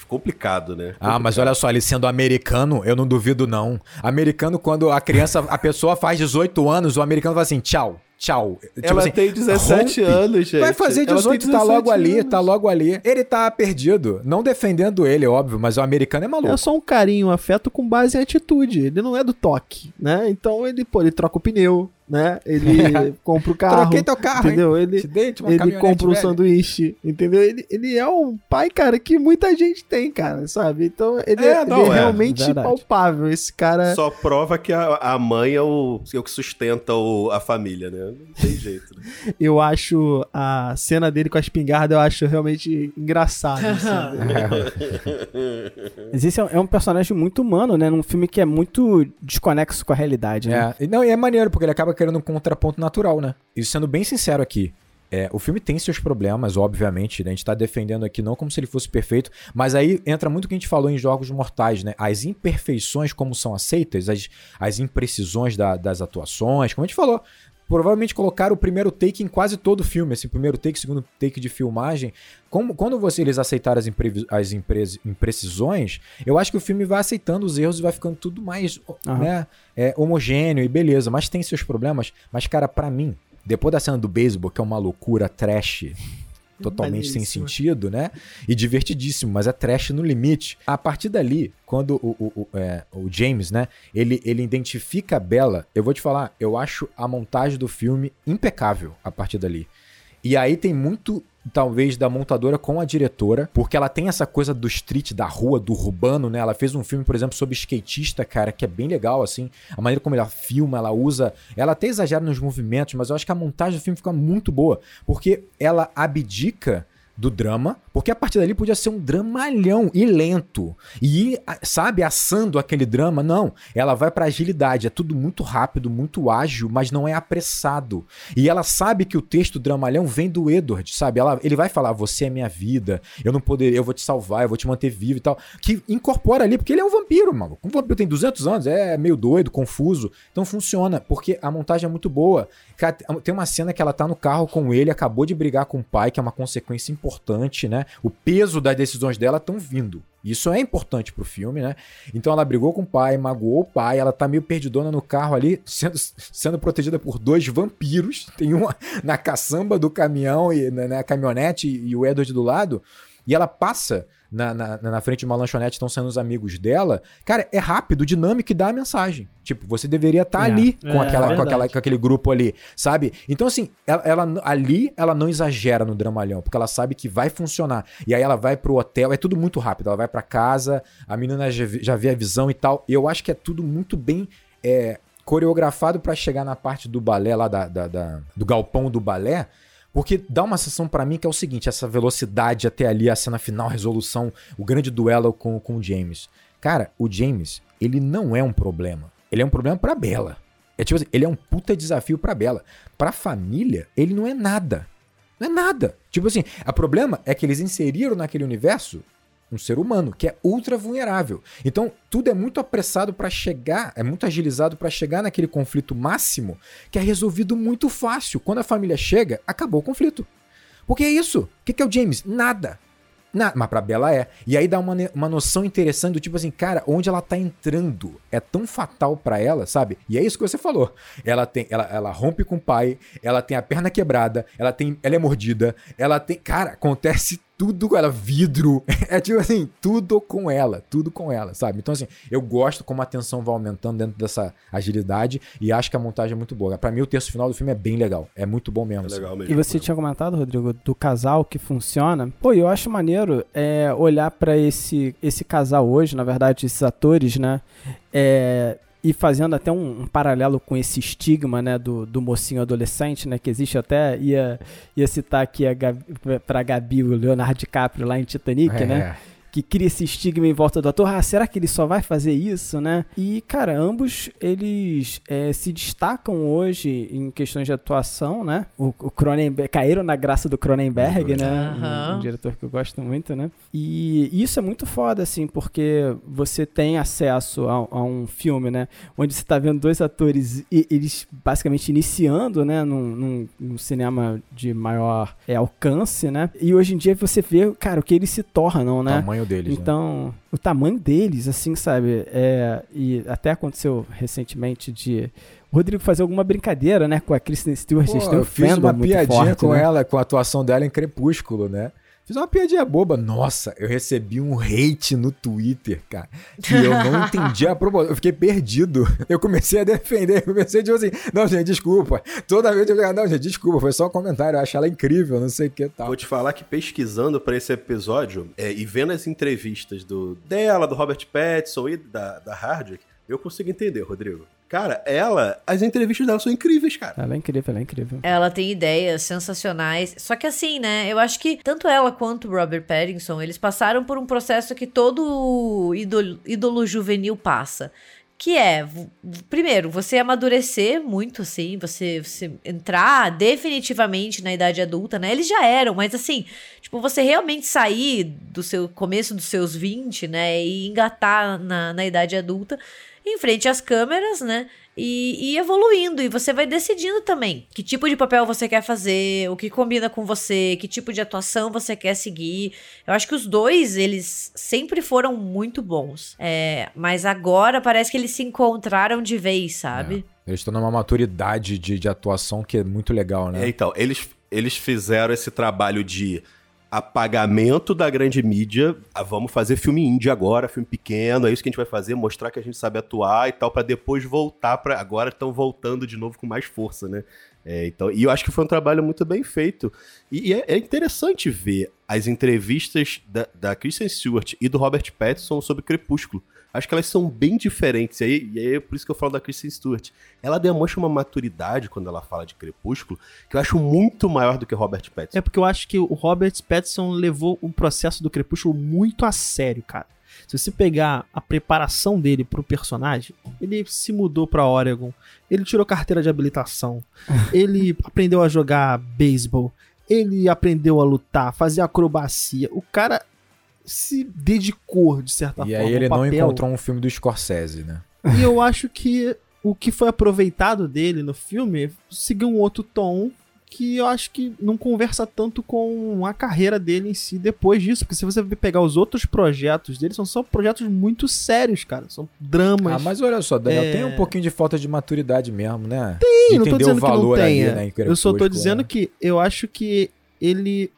Complicado, né? Ah, mas olha só, ele sendo americano, eu não duvido não. Americano, quando a criança, a pessoa faz 18 anos, o americano fala assim, tchau, tchau. Tipo Ela assim, tem 17 rompe. anos, gente. Vai fazer Ela tem 18, tá logo 17 ali, anos. tá logo ali. Ele tá perdido. Não defendendo ele, óbvio, mas o americano é maluco. É só um carinho, um afeto com base em atitude. Ele não é do toque, né? Então ele, pô, ele troca o pneu, né? Ele compra o carro. Troquei teu carro, entendeu? hein? Ele, Te dei, uma ele compra um velha. sanduíche, entendeu? Ele, ele é um pai, cara, que muita gente tem, cara, sabe? Então ele É, é, não, ele é é, realmente verdade. palpável. Esse cara. Só prova que a, a mãe é o, é o que sustenta o- a família, né? Não tem jeito, né? Eu acho a cena dele com a espingarda, eu acho realmente engraçado. sabe? Mas esse é um- é um personagem muito humano, né? Num filme que é muito desconexo com a realidade, né? É, e não, e é maneiro, porque ele acaba querendo um contraponto natural, né? E sendo bem sincero aqui, é, o filme tem seus problemas, obviamente, né? A gente tá defendendo aqui não como se ele fosse perfeito, mas aí entra muito o que a gente falou em Jogos Mortais, né? As imperfeições como são aceitas, as, as imprecisões da- das atuações, como a gente falou. Provavelmente colocaram o primeiro take em quase todo o filme, esse primeiro take, segundo take de filmagem. Como, quando você, eles aceitaram as, imprevi- as impre- imprecisões, eu acho que o filme vai aceitando os erros e vai ficando tudo mais Aham. né, é, homogêneo e beleza, mas tem seus problemas. Mas, cara, pra mim, depois da cena do beisebol, que é uma loucura trash, totalmente sem sentido, né? E divertidíssimo, mas é trash no limite. A partir dali, quando o, o, o, é, o James, né, ele, ele identifica a Bella, eu vou te falar, eu acho a montagem do filme impecável a partir dali. E aí tem muito, talvez, da montadora com a diretora, porque ela tem essa coisa do street, da rua, do urbano, né? Ela fez um filme, por exemplo, sobre skatista, cara, que é bem legal, assim. A maneira como ela filma, ela usa. Ela até exagera nos movimentos, mas eu acho que a montagem do filme fica muito boa, porque ela abdica do drama, porque a partir dali podia ser um dramalhão e lento. E sabe, assando aquele drama. Não, ela vai pra agilidade. É tudo muito rápido, muito ágil, mas não é apressado. E ela sabe que o texto dramalhão vem do Edward, sabe? Ela, ele vai falar: Você é minha vida, eu não poderia, eu vou te salvar, eu vou te manter vivo e tal. Que incorpora ali, porque ele é um vampiro, mano. Um vampiro tem 200 anos, é meio doido, confuso. Então funciona, porque a montagem é muito boa. Tem uma cena que ela tá no carro com ele, acabou de brigar com o pai, que é uma consequência importante, né? O peso das decisões dela estão vindo. Isso é importante pro filme, né? Então ela brigou com o pai, magoou o pai, ela tá meio perdidona no carro ali, sendo, sendo protegida por dois vampiros. Tem uma na caçamba do caminhão e na, na caminhonete e o Edward do lado. E ela passa na, na, na frente de uma lanchonete, estão sendo os amigos dela. Cara, é rápido, dinâmico e dá a mensagem. Tipo, você deveria estar É, ali é com, aquela, com, verdade. aquela, com aquele grupo ali, sabe? Então, assim, ela, ela- ali ela não exagera no dramalhão, porque ela sabe que vai funcionar. E aí ela vai pro hotel, é tudo muito rápido. Ela vai pra casa, a menina já, vê- já vê a visão e tal. E eu acho que é tudo muito bem é, coreografado pra chegar na parte do balé lá, da, da- da- do galpão do balé. Porque dá uma sensação pra mim que é o seguinte: essa velocidade até ali, a cena final, a resolução, o grande duelo com, com o James. Cara, o James, ele não é um problema. Ele é um problema pra Bella. É tipo assim, ele é um puta desafio pra Bella. Pra família, ele não é nada. Não é nada. Tipo assim, o problema é que eles inseriram naquele universo um ser humano que é ultra vulnerável. Então, tudo é muito apressado pra chegar, é muito agilizado pra chegar naquele conflito máximo que é resolvido muito fácil. Quando a família chega, acabou o conflito. Porque é isso. O que é o James? Nada. Na, mas pra Bela é. E aí dá uma, uma noção interessante do tipo assim, cara, onde ela tá entrando é tão fatal pra ela, sabe? E é isso que você falou. Ela tem, ela, ela rompe com o pai, ela tem a perna quebrada, ela tem, ela é mordida, ela tem, cara, acontece tudo com ela, vidro. É tipo assim, tudo com ela, tudo com ela, sabe? Então, assim, eu gosto como a tensão vai aumentando dentro dessa agilidade e acho que a montagem é muito boa. Pra mim, o terço final do filme é bem legal. É muito bom mesmo. É assim. legal mesmo. E você tinha comentado, Rodrigo, do casal que funciona. Pô, eu acho maneiro é, olhar pra esse, esse casal hoje, na verdade, esses atores, né? É, e fazendo até um, um paralelo com esse estigma, né, do, do mocinho adolescente, né, que existe até, ia, ia citar aqui a Gabi, pra Gabi o Leonardo DiCaprio lá em Titanic, É, né? Que cria esse estigma em volta do ator. Ah, será que ele só vai fazer isso, né? E, cara, ambos eles é, se destacam hoje em questões de atuação, né? O, o Cronenberg, caíram na graça do Cronenberg, né? Um- Aham. Um, diretor que eu gosto muito, né? E isso é muito foda, assim, porque você tem acesso a, a um filme, né? Onde você tá vendo dois atores, e, eles basicamente iniciando, né? Num, num- num cinema de maior é, alcance, né? E hoje em dia você vê, cara, o que eles se tornam, né? tamanho deles, né? Então, o tamanho deles, assim, sabe? É, e até aconteceu recentemente de o Rodrigo fazer alguma brincadeira, né, com a Kristen Stewart. Pô, eu fiz uma piadinha forte, com né? ela, com a atuação dela em Crepúsculo, né? Fiz uma piadinha boba. Nossa, eu recebi um hate no Twitter, cara. Que eu não entendi a propósito. Eu fiquei perdido. Eu comecei a defender. Eu comecei tipo assim: Não, gente, desculpa. Toda vez eu digo: Não, gente, desculpa. Foi só um comentário. Eu acho ela incrível, não sei o que tal. Vou te falar que pesquisando pra esse episódio é, e vendo as entrevistas do dela, do Robert Pattinson e da, da Hardwick, eu consigo entender, Rodrigo. Cara, ela, as entrevistas dela são incríveis, cara. Ela é incrível, ela é incrível. Ela tem ideias sensacionais. Só que assim, né? Eu acho que tanto ela quanto o Robert Pattinson, eles passaram por um processo que todo ídolo, ídolo juvenil passa. Que é, primeiro, você amadurecer muito, assim, você, você entrar definitivamente na idade adulta, né? Eles já eram, mas assim, tipo, você realmente sair do seu começo dos seus 20, né? E engatar na, na idade adulta em frente às câmeras, né? E, e evoluindo. E você vai decidindo também que tipo de papel você quer fazer, o que combina com você, que tipo de atuação você quer seguir. Eu acho que os dois, eles sempre foram muito bons. É, mas agora parece que eles se encontraram de vez, sabe? Eles estão numa maturidade de, de atuação que é muito legal, né? É, então, eles, eles fizeram esse trabalho de apagamento da grande mídia. Ah, vamos fazer filme indie agora, filme pequeno, é isso que a gente vai fazer, mostrar que a gente sabe atuar e tal, pra depois voltar para Agora estão voltando de novo com mais força, né? É, então, e eu acho que foi um trabalho muito bem feito. E, e é, é interessante ver as entrevistas da, da Kristen Stewart e do Robert Pattinson sobre Crepúsculo. Acho que elas são bem diferentes. E aí, e aí é por isso que eu falo da Kristen Stewart. Ela demonstra uma maturidade quando ela fala de Crepúsculo, que eu acho muito maior do que Robert Pattinson. É porque eu acho que o Robert Pattinson levou o processo do Crepúsculo muito a sério, cara. Se você pegar a preparação dele pro personagem, ele se mudou pra Oregon, ele tirou carteira de habilitação, ele aprendeu a jogar beisebol, ele aprendeu a lutar, fazer acrobacia. O cara se dedicou, de certa E forma, aí ele não papel. encontrou um filme do Scorsese, né? E eu acho que o que foi aproveitado dele no filme seguiu um outro tom que eu acho que não conversa tanto com a carreira dele em si depois disso. Porque se você pegar os outros projetos dele, são só projetos muito sérios, cara. São dramas. Ah, mas olha só, Daniel, É. tem um pouquinho de falta de maturidade mesmo, né? Sim, de não tô dizendo que não tenha. né, eu só tô dizendo né? que eu acho que ele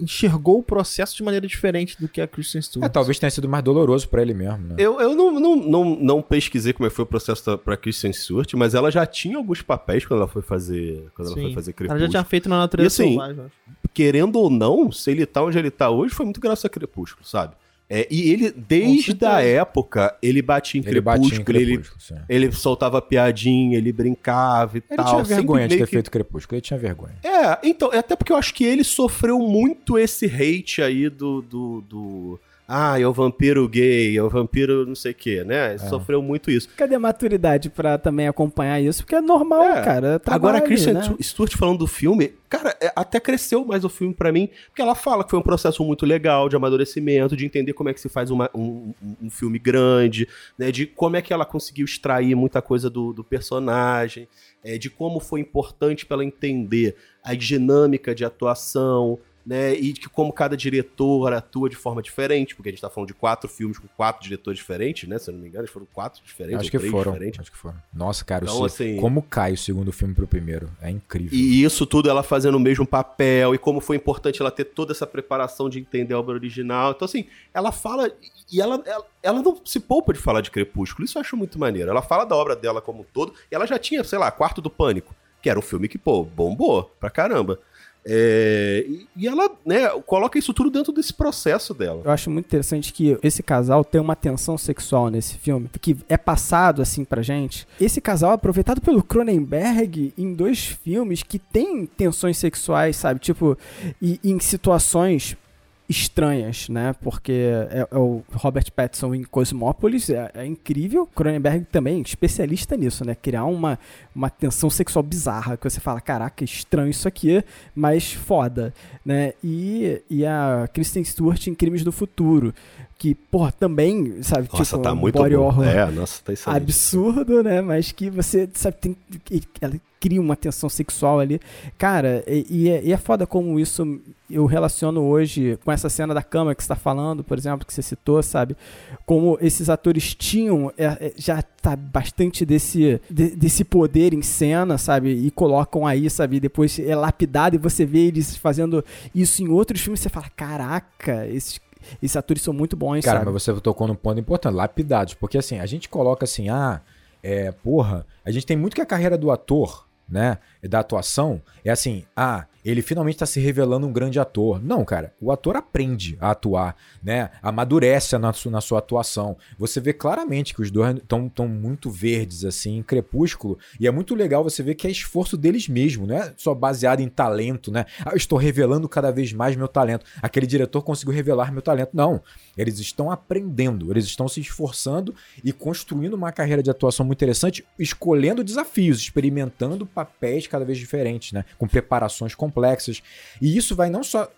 enxergou o processo de maneira diferente do que a Kristen Stewart. É, talvez tenha sido mais doloroso pra ele mesmo, né? Eu, eu não, não, não, não pesquisei como é foi o processo da- pra Kristen Stewart, mas ela já tinha alguns papéis quando ela foi fazer, quando ela foi Sim. fazer Ela Crepúsculo. já tinha feito na natureza E assim, selvagem. eu acho. Querendo ou não, se ele tá onde ele tá hoje, foi muito graças a Crepúsculo, sabe? É, e ele, desde a época, ele batia em Ele batia em Crepúsculo, ele, Crepúsculo, ele soltava piadinha, ele brincava e Ele tal. tinha sempre vergonha de ter que- feito Crepúsculo, ele tinha vergonha. É, então, é até porque eu acho que ele sofreu muito esse hate aí do. do, do ah, é o vampiro gay, é o vampiro não sei o quê, né? Ele Sofreu muito isso. Cadê a maturidade pra também acompanhar isso? Porque é normal, É. cara. é Agora, a trabalho, Kristen né? Stewart falando do filme, cara, é, até cresceu mais o filme pra mim, porque ela fala que foi um processo muito legal de amadurecimento, de entender como é que se faz uma- um, um- filme grande, né, de como é que ela conseguiu extrair muita coisa do, do personagem, é, de como foi importante pra ela entender a dinâmica de atuação, né? E que como cada diretor atua de forma diferente, porque a gente tá falando de quatro filmes com quatro diretores diferentes, né? Se eu não me engano, foram quatro diferentes. Acho que foram. Diferentes. Acho que foram. Nossa, cara, Então, o assim- como cai o segundo filme pro primeiro? É incrível. E isso tudo ela fazendo o mesmo papel, e como foi importante ela ter toda essa preparação de entender a obra original. Então, assim, ela fala. E ela, ela, ela não se poupa de falar de Crepúsculo. Isso eu acho muito maneiro. Ela fala da obra dela como um todo. E ela já tinha, sei lá, Quarto do Pânico, que era um filme que, pô, bombou pra caramba. É, e, ela, né, coloca isso tudo dentro desse processo dela. Eu acho muito interessante que esse casal tem uma tensão sexual nesse filme, que é passado assim pra gente. Esse casal é aproveitado pelo Cronenberg em dois filmes que tem tensões sexuais, sabe? Tipo, e, em situações estranhas, né? Porque é, é o Robert Pattinson em Cosmópolis, é, é incrível. Cronenberg também, especialista nisso, né? Criar uma, uma tensão sexual bizarra, que você fala, caraca, estranho isso aqui, mas foda, né? E, e a Kristen Stewart em Crimes do Futuro, que, porra, também, sabe, Nossa, tipo, tá um muito body bom. horror É, nossa, tá absurdo, né? Mas que você, sabe, tem, ela cria uma tensão sexual ali. Cara, e, e é, e é foda como isso eu relaciono hoje com essa cena da cama que você tá falando, por exemplo, que você citou, sabe? Como esses atores tinham, é, é, já tá bastante desse, de- desse poder em cena, sabe? E colocam aí, sabe? E depois é lapidado e você vê eles fazendo isso em outros filmes, você fala, caraca, esses, esses atores são muito bons, Cara, sabe? mas você tocou num ponto importante, lapidados. Porque assim, a gente coloca assim, ah, é, porra, a gente tem muito que a carreira do ator, né, da atuação, é assim, ah, ele finalmente tá se revelando um grande ator. Não, cara, o ator aprende a atuar, né, amadurece na na sua atuação. Você vê claramente que os dois estão tão muito verdes, assim, em Crepúsculo, e é muito legal você ver que é esforço deles mesmo, não é só baseado em talento, né, ah, eu estou revelando cada vez mais meu talento. Aquele diretor conseguiu revelar meu talento. Não, eles estão aprendendo, eles estão se esforçando e construindo uma carreira de atuação muito interessante, escolhendo desafios, experimentando papéis cada vez diferentes, né? Com preparações complexas. E isso vai não só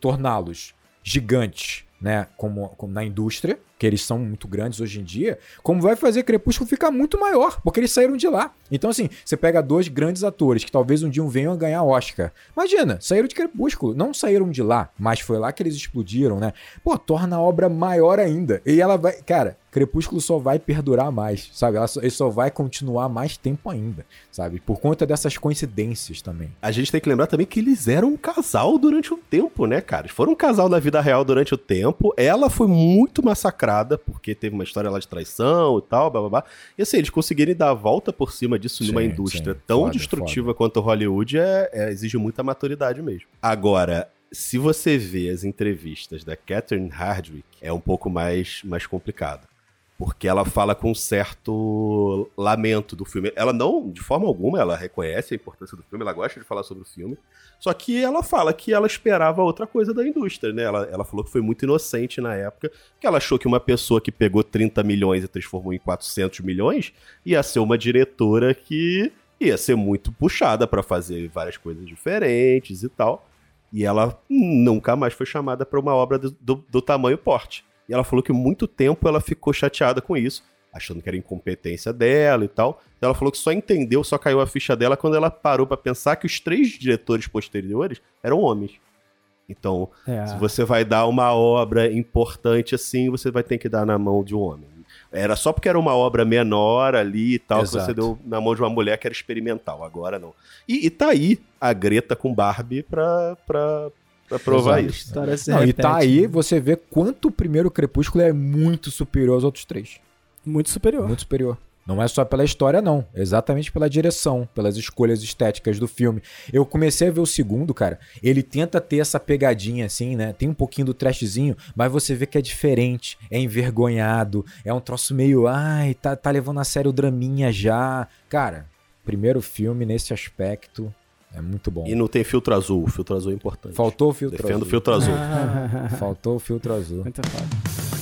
torná-los gigantes, né? Como, como na indústria, que eles são muito grandes hoje em dia, como vai fazer Crepúsculo ficar muito maior, porque eles saíram de lá. Então, assim, você pega dois grandes atores que talvez um dia venham a ganhar Oscar. Imagina, saíram de Crepúsculo, não saíram de lá, mas foi lá que eles explodiram, né? Pô, torna a obra maior ainda. E ela vai. Cara, Crepúsculo só vai perdurar mais, sabe? Ela só, ele só vai continuar mais tempo ainda, sabe? Por conta dessas coincidências também. A gente tem que lembrar também que eles eram um casal durante um tempo, né, cara? Eles foram um casal na vida real durante o tempo. Ela foi muito massacrada, porque teve uma história lá de traição e tal, blá blá blá. E assim, eles conseguirem dar a volta por cima disso numa Sim, indústria sim. tão Foda, destrutiva quanto Hollywood é, é- exige muita maturidade mesmo. Agora, se você vê as entrevistas da Catherine Hardwick, é um pouco mais, mais complicado. Porque ela fala com um certo lamento do filme. Ela não, de forma alguma, ela reconhece a importância do filme, ela gosta de falar sobre o filme. Só que ela fala que ela esperava outra coisa da indústria, né? Ela, ela falou que foi muito inocente na época, que ela achou que uma pessoa que pegou 30 milhões e transformou em 400 milhões ia ser uma diretora que ia ser muito puxada pra fazer várias coisas diferentes e tal. E ela nunca mais foi chamada pra uma obra do, do, do tamanho porte. E ela falou que muito tempo ela ficou chateada com isso, achando que era incompetência dela e tal. Ela falou que só entendeu, só caiu a ficha dela quando ela parou pra pensar que os três diretores posteriores eram homens. Então, É. se você vai dar uma obra importante assim, você vai ter que dar na mão de um homem. Era só porque era uma obra menor ali e tal, que Exato. você deu na mão de uma mulher que era experimental. Agora não. E, e tá aí a Greta com Barbie pra, pra, pra provar Exato. isso. Se Não, e tá aí, né? você vê quanto o primeiro Crepúsculo é muito superior aos outros três. Muito superior. Muito superior. Não é só pela história, não. Exatamente pela direção, pelas escolhas estéticas do filme. Eu comecei a ver o segundo, cara. Ele tenta ter essa pegadinha, assim, né? Tem um pouquinho do trashzinho, mas você vê que é diferente. É envergonhado. É um troço meio. Ai, tá, tá levando a sério o draminha já. Cara, primeiro filme nesse aspecto é muito bom. E não tem filtro azul. O filtro azul é importante. Faltou o filtro Defendo o azul. filtro azul. Faltou o filtro azul. Muito foda.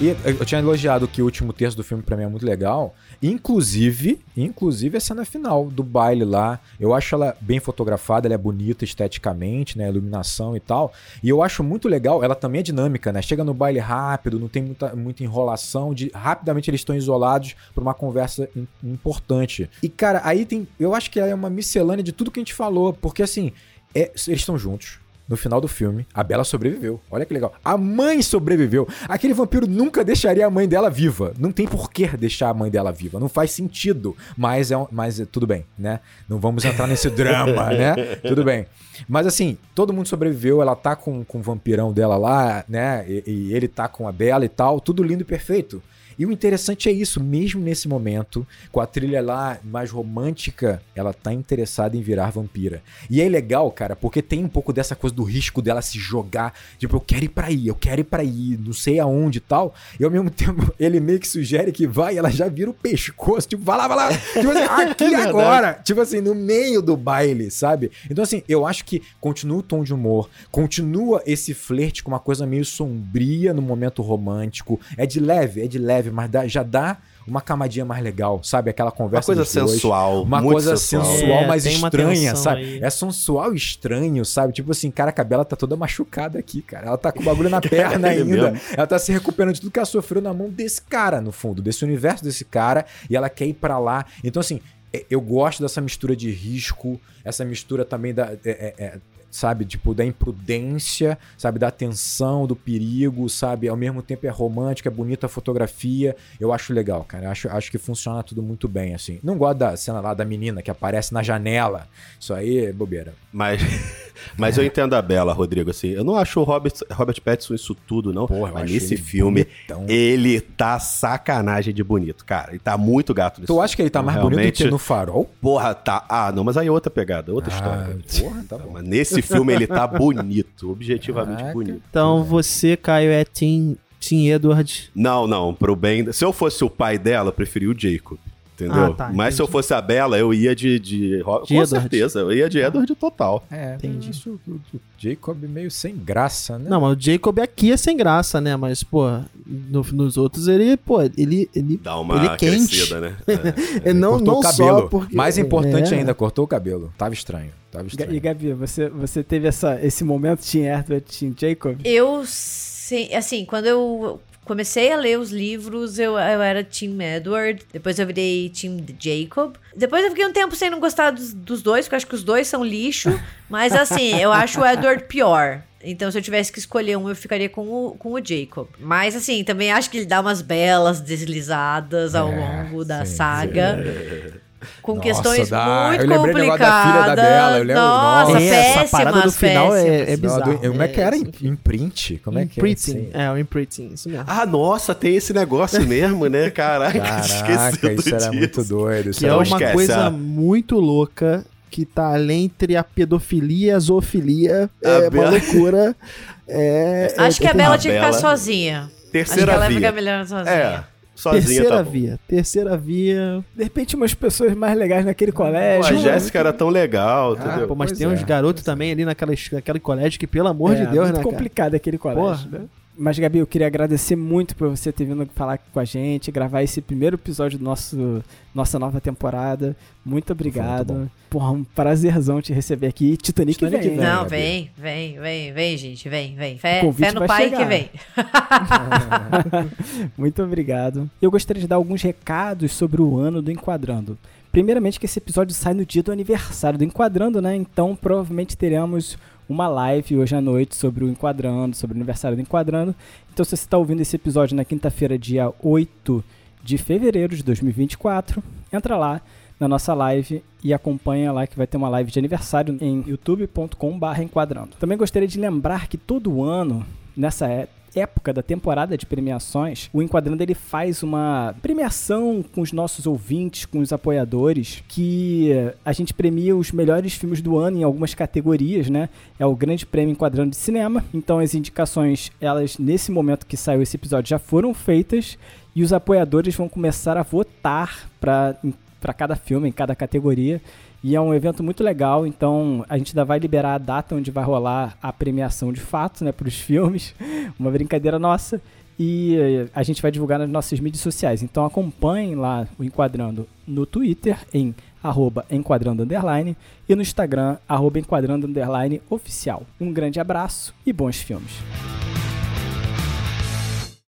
E eu tinha elogiado que o último terço do filme pra mim é muito legal. Inclusive, inclusive a cena final do baile lá. Eu acho ela bem fotografada, ela é bonita esteticamente, né? Iluminação e tal. E eu acho muito legal, ela também é dinâmica, né? Chega no baile rápido, não tem muita, muita enrolação. De, rapidamente eles estão isolados por uma conversa im- importante. E, cara, aí tem. Eu acho que ela é uma miscelânea de tudo que a gente falou. Porque assim, é- eles estão juntos. No final do filme, a Bela sobreviveu. Olha que legal. A mãe sobreviveu. Aquele vampiro nunca deixaria a mãe dela viva. Não tem por que deixar a mãe dela viva. Não faz sentido. Mas é um, mas é, tudo bem, né? Não vamos entrar nesse drama, né? Tudo bem. Mas assim, todo mundo sobreviveu. Ela tá com, com o vampirão dela lá, né? E, e ele tá com a Bela e tal. Tudo lindo e perfeito. E o interessante é isso, mesmo nesse momento, com a trilha lá mais romântica, ela tá interessada em virar vampira. E é legal, cara, porque tem um pouco dessa coisa do risco dela se jogar, tipo, eu quero ir pra aí, eu quero ir pra aí, não sei aonde e tal. E ao mesmo tempo, ele meio que sugere que vai, ela já vira o pescoço, tipo, vai lá, vai lá, tipo assim, aqui agora, tipo assim, no meio do baile, sabe? Então assim, eu acho que continua o tom de humor, continua esse flerte com uma coisa meio sombria no momento romântico, é de leve, é de leve leve, mas dá, já dá uma camadinha mais legal, sabe? Aquela conversa. Uma coisa sensual. Uma coisa sensual, sensual é, mas estranha, sabe? Aí. É sensual e estranho, sabe? Tipo assim, cara, a cabela tá toda machucada aqui, cara. Ela tá com o bagulho na perna é ainda. Ela tá se recuperando de tudo que ela sofreu na mão desse cara, no fundo, desse universo desse cara, e ela quer ir para lá. Então, assim, é, eu gosto dessa mistura de risco, essa mistura também da. É, é, sabe? Tipo, da imprudência, sabe? Da tensão, do perigo, sabe? Ao mesmo tempo é romântico, é bonita a fotografia. Eu acho legal, cara. Eu acho, acho que funciona tudo muito bem, assim. Não gosto da cena lá da menina que aparece na janela. Isso aí é bobeira. Mas, mas é. eu entendo a Bela, Rodrigo, assim. Eu não acho o Robert, Robert Pattinson isso tudo, não. Porra, mas nesse filme, bonitão. ele tá sacanagem de bonito, cara. Ele tá muito gato Tu acha que ele tá mais Realmente... bonito que no farol? Porra, tá. Ah, não, mas aí é outra pegada, outra ah, história. Porra, tá bom. Mas nesse filme ele tá bonito, objetivamente Caraca. bonito. Então você, Caio, é Team, team Edward? Não, não, pro bem. Se eu fosse o pai dela, eu preferia o Jacob. Entendeu? Ah, tá, Mas se eu fosse a Bela, eu ia de. de, de com Edward. certeza, eu ia de Edward total. É, entendi. Isso, o, o Jacob meio sem graça, né? Não, mas o Jacob aqui é sem graça, né? Mas, pô, no, nos outros ele, pô, ele. ele Dá uma ele é quente. crescida, né? É. não não o cabelo. só porque. Mais importante é. ainda, cortou o cabelo. Tava estranho. Tava estranho. E Gabi, você, você teve essa, esse momento, Team Edward, Team Jacob? Eu. Sim, assim, quando eu comecei a ler os livros, eu, eu era Team Edward. Depois eu virei Team Jacob. Depois eu fiquei um tempo sem não gostar dos, dos dois, porque eu acho que os dois são lixo. Mas assim, eu acho o Edward pior. Então, se eu tivesse que escolher um, eu ficaria com o, com o Jacob. Mas, assim, também acho que ele dá umas belas deslizadas ao é, longo da sim, saga. Sim com nossa, questões dá. muito eu complicadas. Da filha da Bela, eu lembro, nossa, nossa. péssimas, essa parada do final é, é bizarro. Como é que era? Imprint? Como é que imprinting. é? É, o imprinting, isso mesmo. Ah, nossa, tem esse negócio mesmo, né? Caraca, Caraca isso era muito doido. Que é uma esquece, coisa muito louca que tá além entre a pedofilia e a zoofilia. A é Bela... uma loucura. É, Acho é, que a Bela tinha que ficar sozinha. Terceira Acho que ela via. ficar melhor sozinha. É. Sozinha, terceira tá via. Terceira via. De repente, umas pessoas mais legais naquele colégio. Pô, a Jéssica era tão legal, ah, entendeu? Pô, mas pois tem é, uns garotos também é. ali naquela, naquele colégio que, pelo amor é, de Deus, muito né? complicado cara? aquele colégio, Porra. né? Mas, Gabi, eu queria agradecer muito por você ter vindo falar com a gente, gravar esse primeiro episódio do nosso nossa nova temporada. Muito obrigado. Muito Porra, um prazerzão te receber aqui. Titanic, Titanic vem. vem. Não, vem, vem, vem, vem, gente, vem, vem. Fé, fé no pai chegar. que vem. muito obrigado. Eu gostaria de dar alguns recados sobre o ano do Enquadrando. Primeiramente que esse episódio sai no dia do aniversário do Enquadrando, né? Então provavelmente teremos uma live hoje à noite sobre o Enquadrando, sobre o aniversário do Enquadrando. Então, se você está ouvindo esse episódio na quinta-feira, dia 8 de fevereiro de 2024, entra lá na nossa live e acompanha lá que vai ter uma live de aniversário em youtube.com.br enquadrando. Também gostaria de lembrar que todo ano, nessa época da temporada de premiações, o Enquadrando ele faz uma premiação com os nossos ouvintes, com os apoiadores, que a gente premia os melhores filmes do ano em algumas categorias, né? É o Grande Prêmio Enquadrando de Cinema. Então as indicações, elas nesse momento que saiu esse episódio já foram feitas e os apoiadores vão começar a votar para para cada filme, em cada categoria. E é um evento muito legal, então a gente ainda vai liberar a data onde vai rolar a premiação de fato, né, para os filmes. Uma brincadeira nossa. E a gente vai divulgar nas nossas mídias sociais. Então acompanhem lá o Enquadrando no Twitter em arroba enquadrando underline e no Instagram arroba enquadrando underline oficial. Um grande abraço e bons filmes.